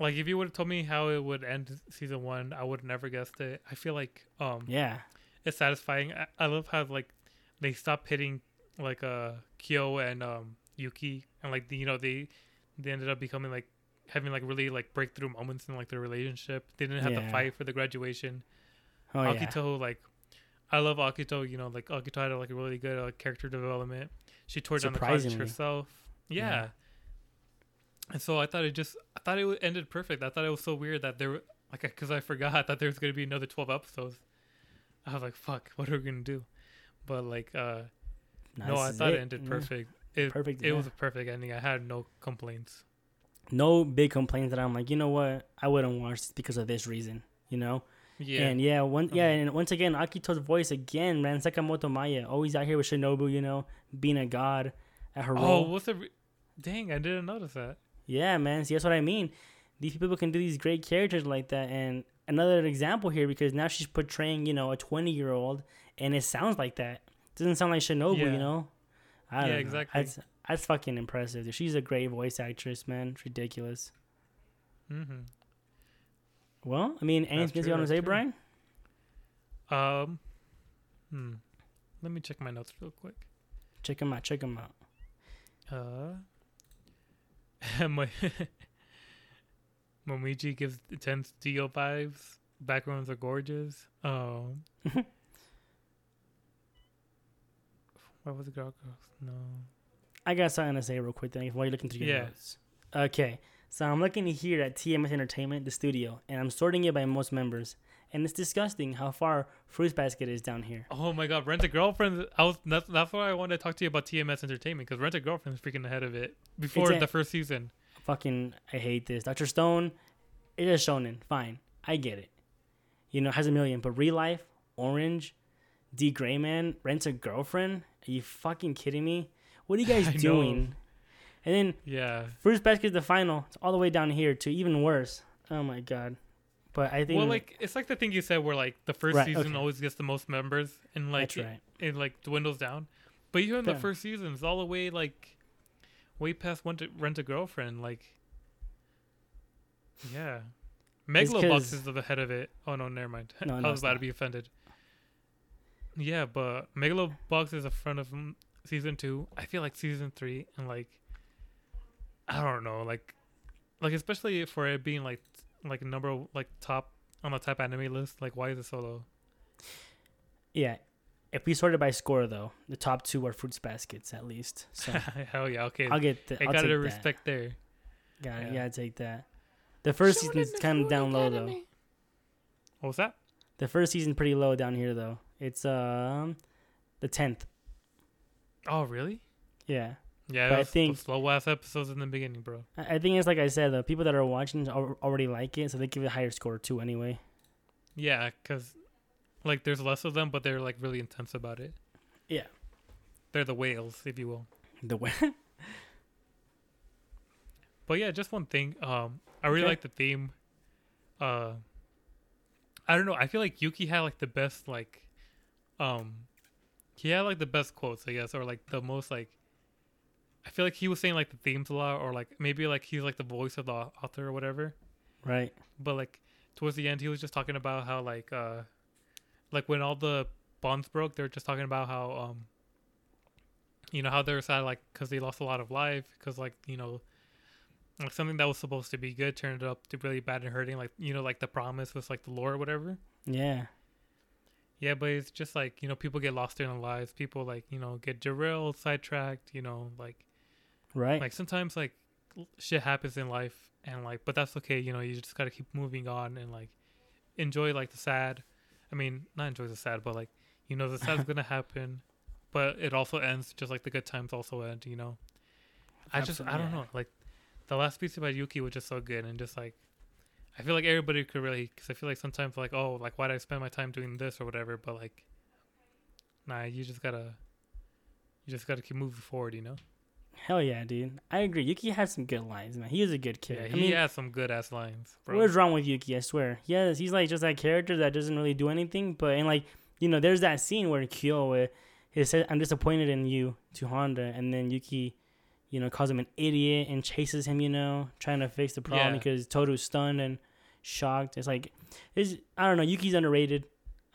Like if you would have told me how it would end season one, I would never guessed it. I feel like um Yeah. it's satisfying. I, I love how like they stopped hitting like uh Kyo and um Yuki and like the, you know they they ended up becoming like having like really like breakthrough moments in like their relationship. They didn't have to fight for the graduation. Oh, yeah. Akito like I love Akito, you know, like Akito had like a really good uh, character development. She tore down the Surprisingly. herself. Yeah. Yeah. And so I thought it just I thought it ended perfect. I thought it was so weird that there were like cuz I forgot that there was going to be another 12 episodes. I was like, "Fuck, what are we going to do?" But like uh Nah, no, I thought it, it. ended Yeah. perfect. It Perfect, it was yeah. a perfect ending. I had no complaints. No big complaints that I'm like, you know what, I wouldn't watch this because of this reason, you know. Yeah. And yeah, one yeah, Uh-huh. and once again, Akito's voice again, man, Sakamoto Maaya, always out here with Shinobu, you know, being a god at her oh, role. what's the re- Dang, I didn't notice that. Yeah, man. See, that's what I mean. These people can do these great characters like that, and another example here because now she's portraying, you know, a twenty-year-old, and it sounds like that. doesn't sound like Shinobu, Yeah. you know. I Yeah, know. exactly. That's that's fucking impressive. She's a great voice actress, man. It's ridiculous. Mhm. Well, I mean, anything else you want to say, true. Brian? Um, hmm. Let me check my notes real quick. Check them out. Check them out. Uh, my Momiji gives intense Dio vibes. Backgrounds are gorgeous. Um, what was the girl? No. I got something to say real quick then while you're looking through your Yeah. notes. Okay, so I'm looking here at TMS Entertainment, the studio, and I'm sorting it by most members. And it's disgusting how far Fruits Basket is down here. Oh my God, Rent a Girlfriend. I was that's, that's why I wanted to talk to you about TMS Entertainment because Rent a Girlfriend is freaking ahead of it before a- the first season. Fucking, I hate this. Dr. Stone, it is shonen. Fine, I get it. You know, has a million, but real life, Orange, D. Gray Man, rents a girlfriend. Are you fucking kidding me? What are you guys I know. doing? And then Yeah. Fruits Basket is the final. It's all the way down here to even worse. Oh my god. But I think Well, like it's like the thing you said where like the first Right, season okay. always gets the most members and like that's it, right. it like dwindles down. But even the first season is all the way like way past one to rent a girlfriend. Like, yeah, Megalobox is the head of it. Oh no, never mind. No, I was about to be offended. Yeah, but Megalobox is a front of season two. I feel like season three and like I don't know, like like especially for it being like like number like top on the top anime list. Like, why is it so low? Yeah. If we sorted by score though, the top two are Fruits Baskets at least. So Hell yeah, okay. I'll get the I I'll got take to that. respect there. Got it. yeah. Yeah, take that. The first season's kind of down low though. What was that? The first season pretty low down here though. It's um the tenth. Oh, really? Yeah. Yeah, But I think- slow ass episodes in the beginning, bro. I think it's like I said, the people that are watching already like it, so they give it a higher score too anyway. Yeah, because like there's less of them, but they're like really intense about it. Yeah, they're the whales, if you will. The way. But yeah, just one thing. Um, I really Okay. like the theme. Uh, I don't know. I feel like Yuki had like the best like, um, he had like the best quotes, I guess, or like the most like. I feel like he was saying like the themes a lot, or like maybe like he's like the voice of the author or whatever. right. But like towards the end, he was just talking about how like uh, like when all the bonds broke, they were just talking about how um. You know how they're sad, like because they lost a lot of life, because like you know like something that was supposed to be good turned up to really bad and hurting like you know like the promise was like the lore or whatever Yeah. Yeah but it's just like you know people get lost in their lives. People like you know get derailed sidetracked you know like Right. like sometimes like shit happens in life and like but that's okay you know you just gotta keep moving on and like enjoy like the sad i mean not enjoy the sad but like you know the sad's gonna happen but it also ends just like the good times also end you know? I just i don't know like the last piece about yuki was just so good and just like i feel like everybody could really because i feel like sometimes like oh like why did i spend my time doing this or whatever but like nah you just gotta you just gotta keep moving forward you know Hell yeah, dude. I agree. Yuki has some good lines, man. He is a good kid. yeah I he mean, has some good ass lines bro. What is wrong with Yuki? I swear. Yes, he's like just that character that doesn't really do anything. But and like you know, there's that scene where Kyo where he said, "I'm disappointed in you" to Honda, and then Yuki, you know, calls him an idiot and chases him. You know, trying to fix the problem Yeah. because Toru's stunned and shocked. It's like, is I don't know. Yuki's underrated.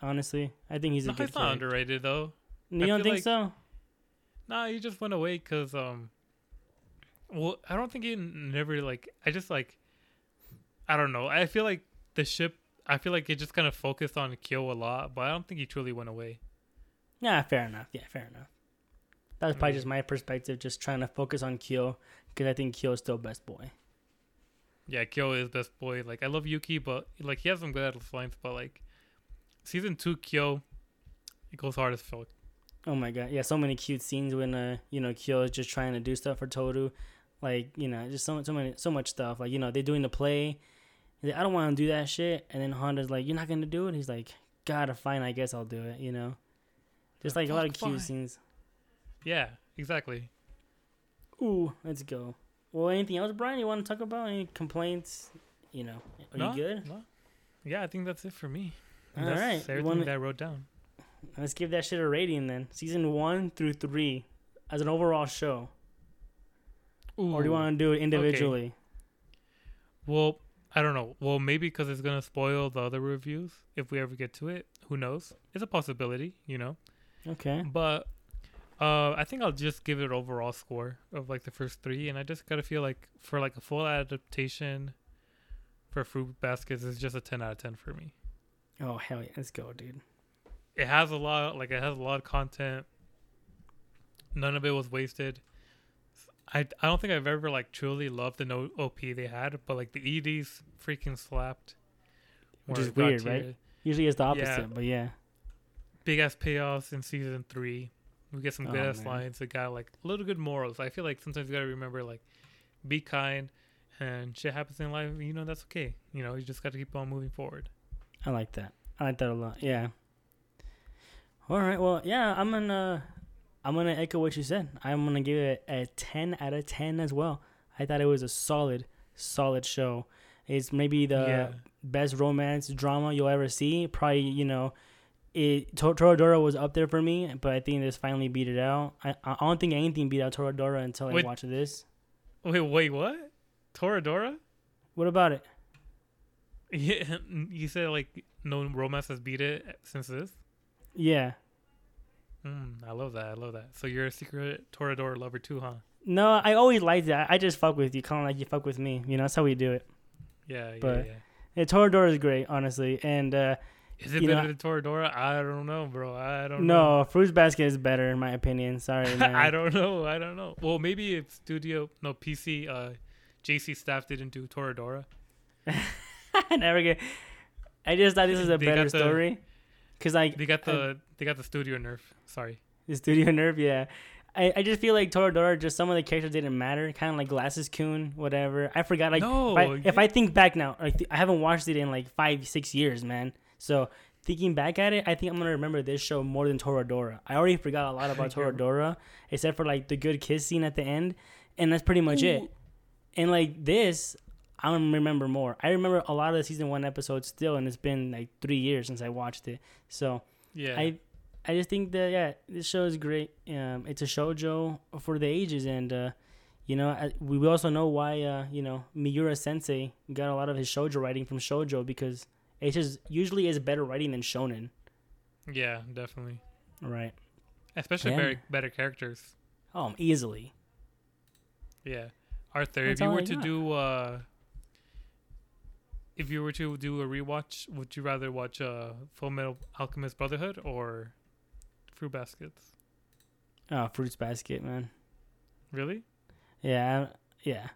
Honestly, I think he's a no, good. he's not underrated though. You I don't think like- so? Nah, he just went away because um, well, I don't think he never like. I just like, I don't know. I feel like the ship. I feel like it just kind of focused on Kyo a lot, but I don't think he truly went away. Yeah, fair enough. Yeah, fair enough. That's probably Mm. just my perspective, just trying to focus on Kyo because I think Kyo is still best boy. Yeah, Kyo is best boy. Like I love Yuki, but like he has some good at the lines. But like season two Kyo, it goes hard as fuck. Oh my god, yeah, so many cute scenes when uh you know Kyo is just trying to do stuff for Toru, like you know just so so many so much stuff. Like you know they're doing the play, like, I don't want to do that shit, and then Honda's like, you're not gonna do it. He's like, gotta fine, I guess I'll do it. You know, just like a lot of Fuck, cute fine. scenes. Yeah, exactly. Ooh, let's go. Well, anything else, Brian? You want to talk about any complaints? You know, are no, you good? No. Yeah, I think that's it for me. All that's right, everything wanna- that I wrote down. Let's give that shit a rating then. Season one through three, as an overall show, Ooh, or do you want to do it individually? Okay. Well, I don't know. Well, maybe because it's gonna spoil the other reviews if we ever get to it. Who knows? It's a possibility, you know. Okay. But uh, I think I'll just give it an overall score of like the first three, and I just gotta feel like for like a full adaptation for Fruits Baskets is just a ten out of ten for me. Oh hell yeah, let's go, dude. It has a lot, like it has a lot of content. None of it was wasted. I, I don't think I've ever like truly loved the no OP they had, but like the EDs freaking slapped. Which is weird, right? Usually it's the opposite, Yeah. but yeah. big ass payoffs in season three. We get some Oh, good ass lines. It got like a little good morals. I feel like sometimes you gotta remember like be kind and shit happens in life, you know, that's okay. You know, you just gotta keep on moving forward. I like that. I like that a lot. Yeah. All right. Well, yeah, I'm gonna I'm gonna echo what you said. I'm gonna give it a 10 out of 10 as well. I thought it was a solid, solid show. It's maybe the yeah. best romance drama you'll ever see. Probably, you know, it Tor- Toradora was up there for me, but I think this finally beat it out. I I don't think anything beat out Toradora until I Wait. watched this. Wait, wait, what? Toradora? What about it? Yeah, you said like no romance has beat it since this. Yeah. Mm, I love that. I love that. So you're a secret Toradora lover too, huh? No, I always liked that. I just fuck with you, kind of like you fuck with me. You know, that's how we do it. Yeah, yeah, But- yeah. Yeah, Toradora is great, honestly. And uh, Is it you better know- than Toradora? I don't know, bro. I don't know. no, Fruits Basket is better in my opinion. Sorry, man. I don't know. I don't know. Well, maybe if Studio no PC uh JC staff didn't do Toradora. I never get. I just thought this was a They better the- story. Cause like They got the they got the studio nerf. Sorry. the Studio nerf. yeah. I, I just feel like Toradora, just some of the characters didn't matter. Kind of like Glasses Coon, whatever. I forgot. Like no, if, I, if I think back now, like I haven't watched it in like five, six years, man. So thinking back at it, I think I'm gonna remember this show more than Toradora. I already forgot a lot about Toradora, except for like the good kiss scene at the end, and that's pretty much it. And like this, I don't remember more. I remember a lot of the season one episodes still, and it's been like three years since I watched it. So Yeah. I, I just think that yeah, this show is great. Um, it's a shojo for the ages, and uh, you know, I, we we also know why uh, you know Miura Sensei got a lot of his shojo writing from shojo because it just usually is better writing than shonen, yeah, definitely. right? Especially Yeah. better better characters. Oh, easily. Yeah. Arthur, That's if you were I to got. do uh if you were to do a rewatch, would you rather watch uh Fullmetal Alchemist Brotherhood or Fruits Baskets? Oh, fruits basket, man. Really? Yeah, yeah.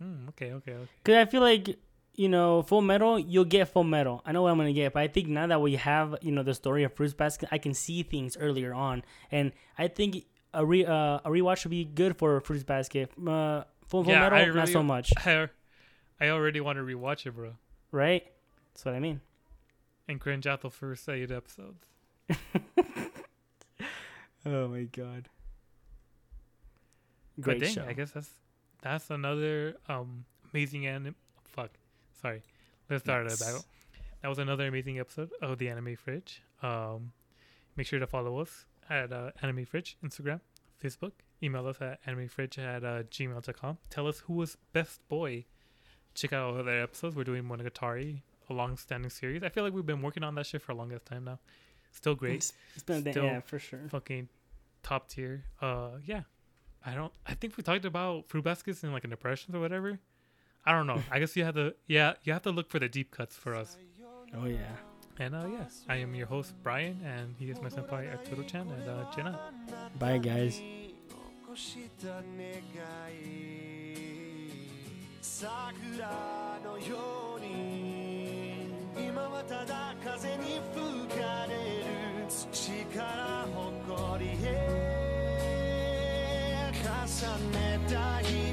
Hmm, okay, okay, okay. Cause I feel like you know, Full Metal, you'll get Full Metal. I know what I'm gonna get, but I think now that we have you know the story of Fruits Basket, I can see things earlier on, and I think a re uh, a rewatch would be good for Fruits Basket. Uh, Full, Full Yeah, Metal, I not so much, I, I already want to rewatch it, bro. right? That's what I mean. And cringe out the first eight episodes. Oh my god. Great dang, show. I guess that's that's another um amazing anime. Sorry. Let's start Yes. it back. That was another amazing episode of the Anime Fridge. Um, make sure to follow us at uh, Anime Fridge Instagram, Facebook. Email us at animefridge at uh, gmail.com. Tell us who was best boy. Check out other episodes. We're doing Monogatari, a long-standing series. I feel like we've been working on that shit for the longest time now. Still great It's, it's been a day, yeah, for sure. fucking top tier. Uh, yeah. I don't. I think we talked about Fruits Baskets and like an impressions or whatever. I don't know. I guess you have to. Yeah, you have to look for the deep cuts for us. Oh yeah. And uh, yeah, I am your host Brian, and he is my senpai Arturo Chan and uh, Jenna. Bye guys. 残した願い桜のように今はただ風に吹かれる土から誇りへ重ねた日々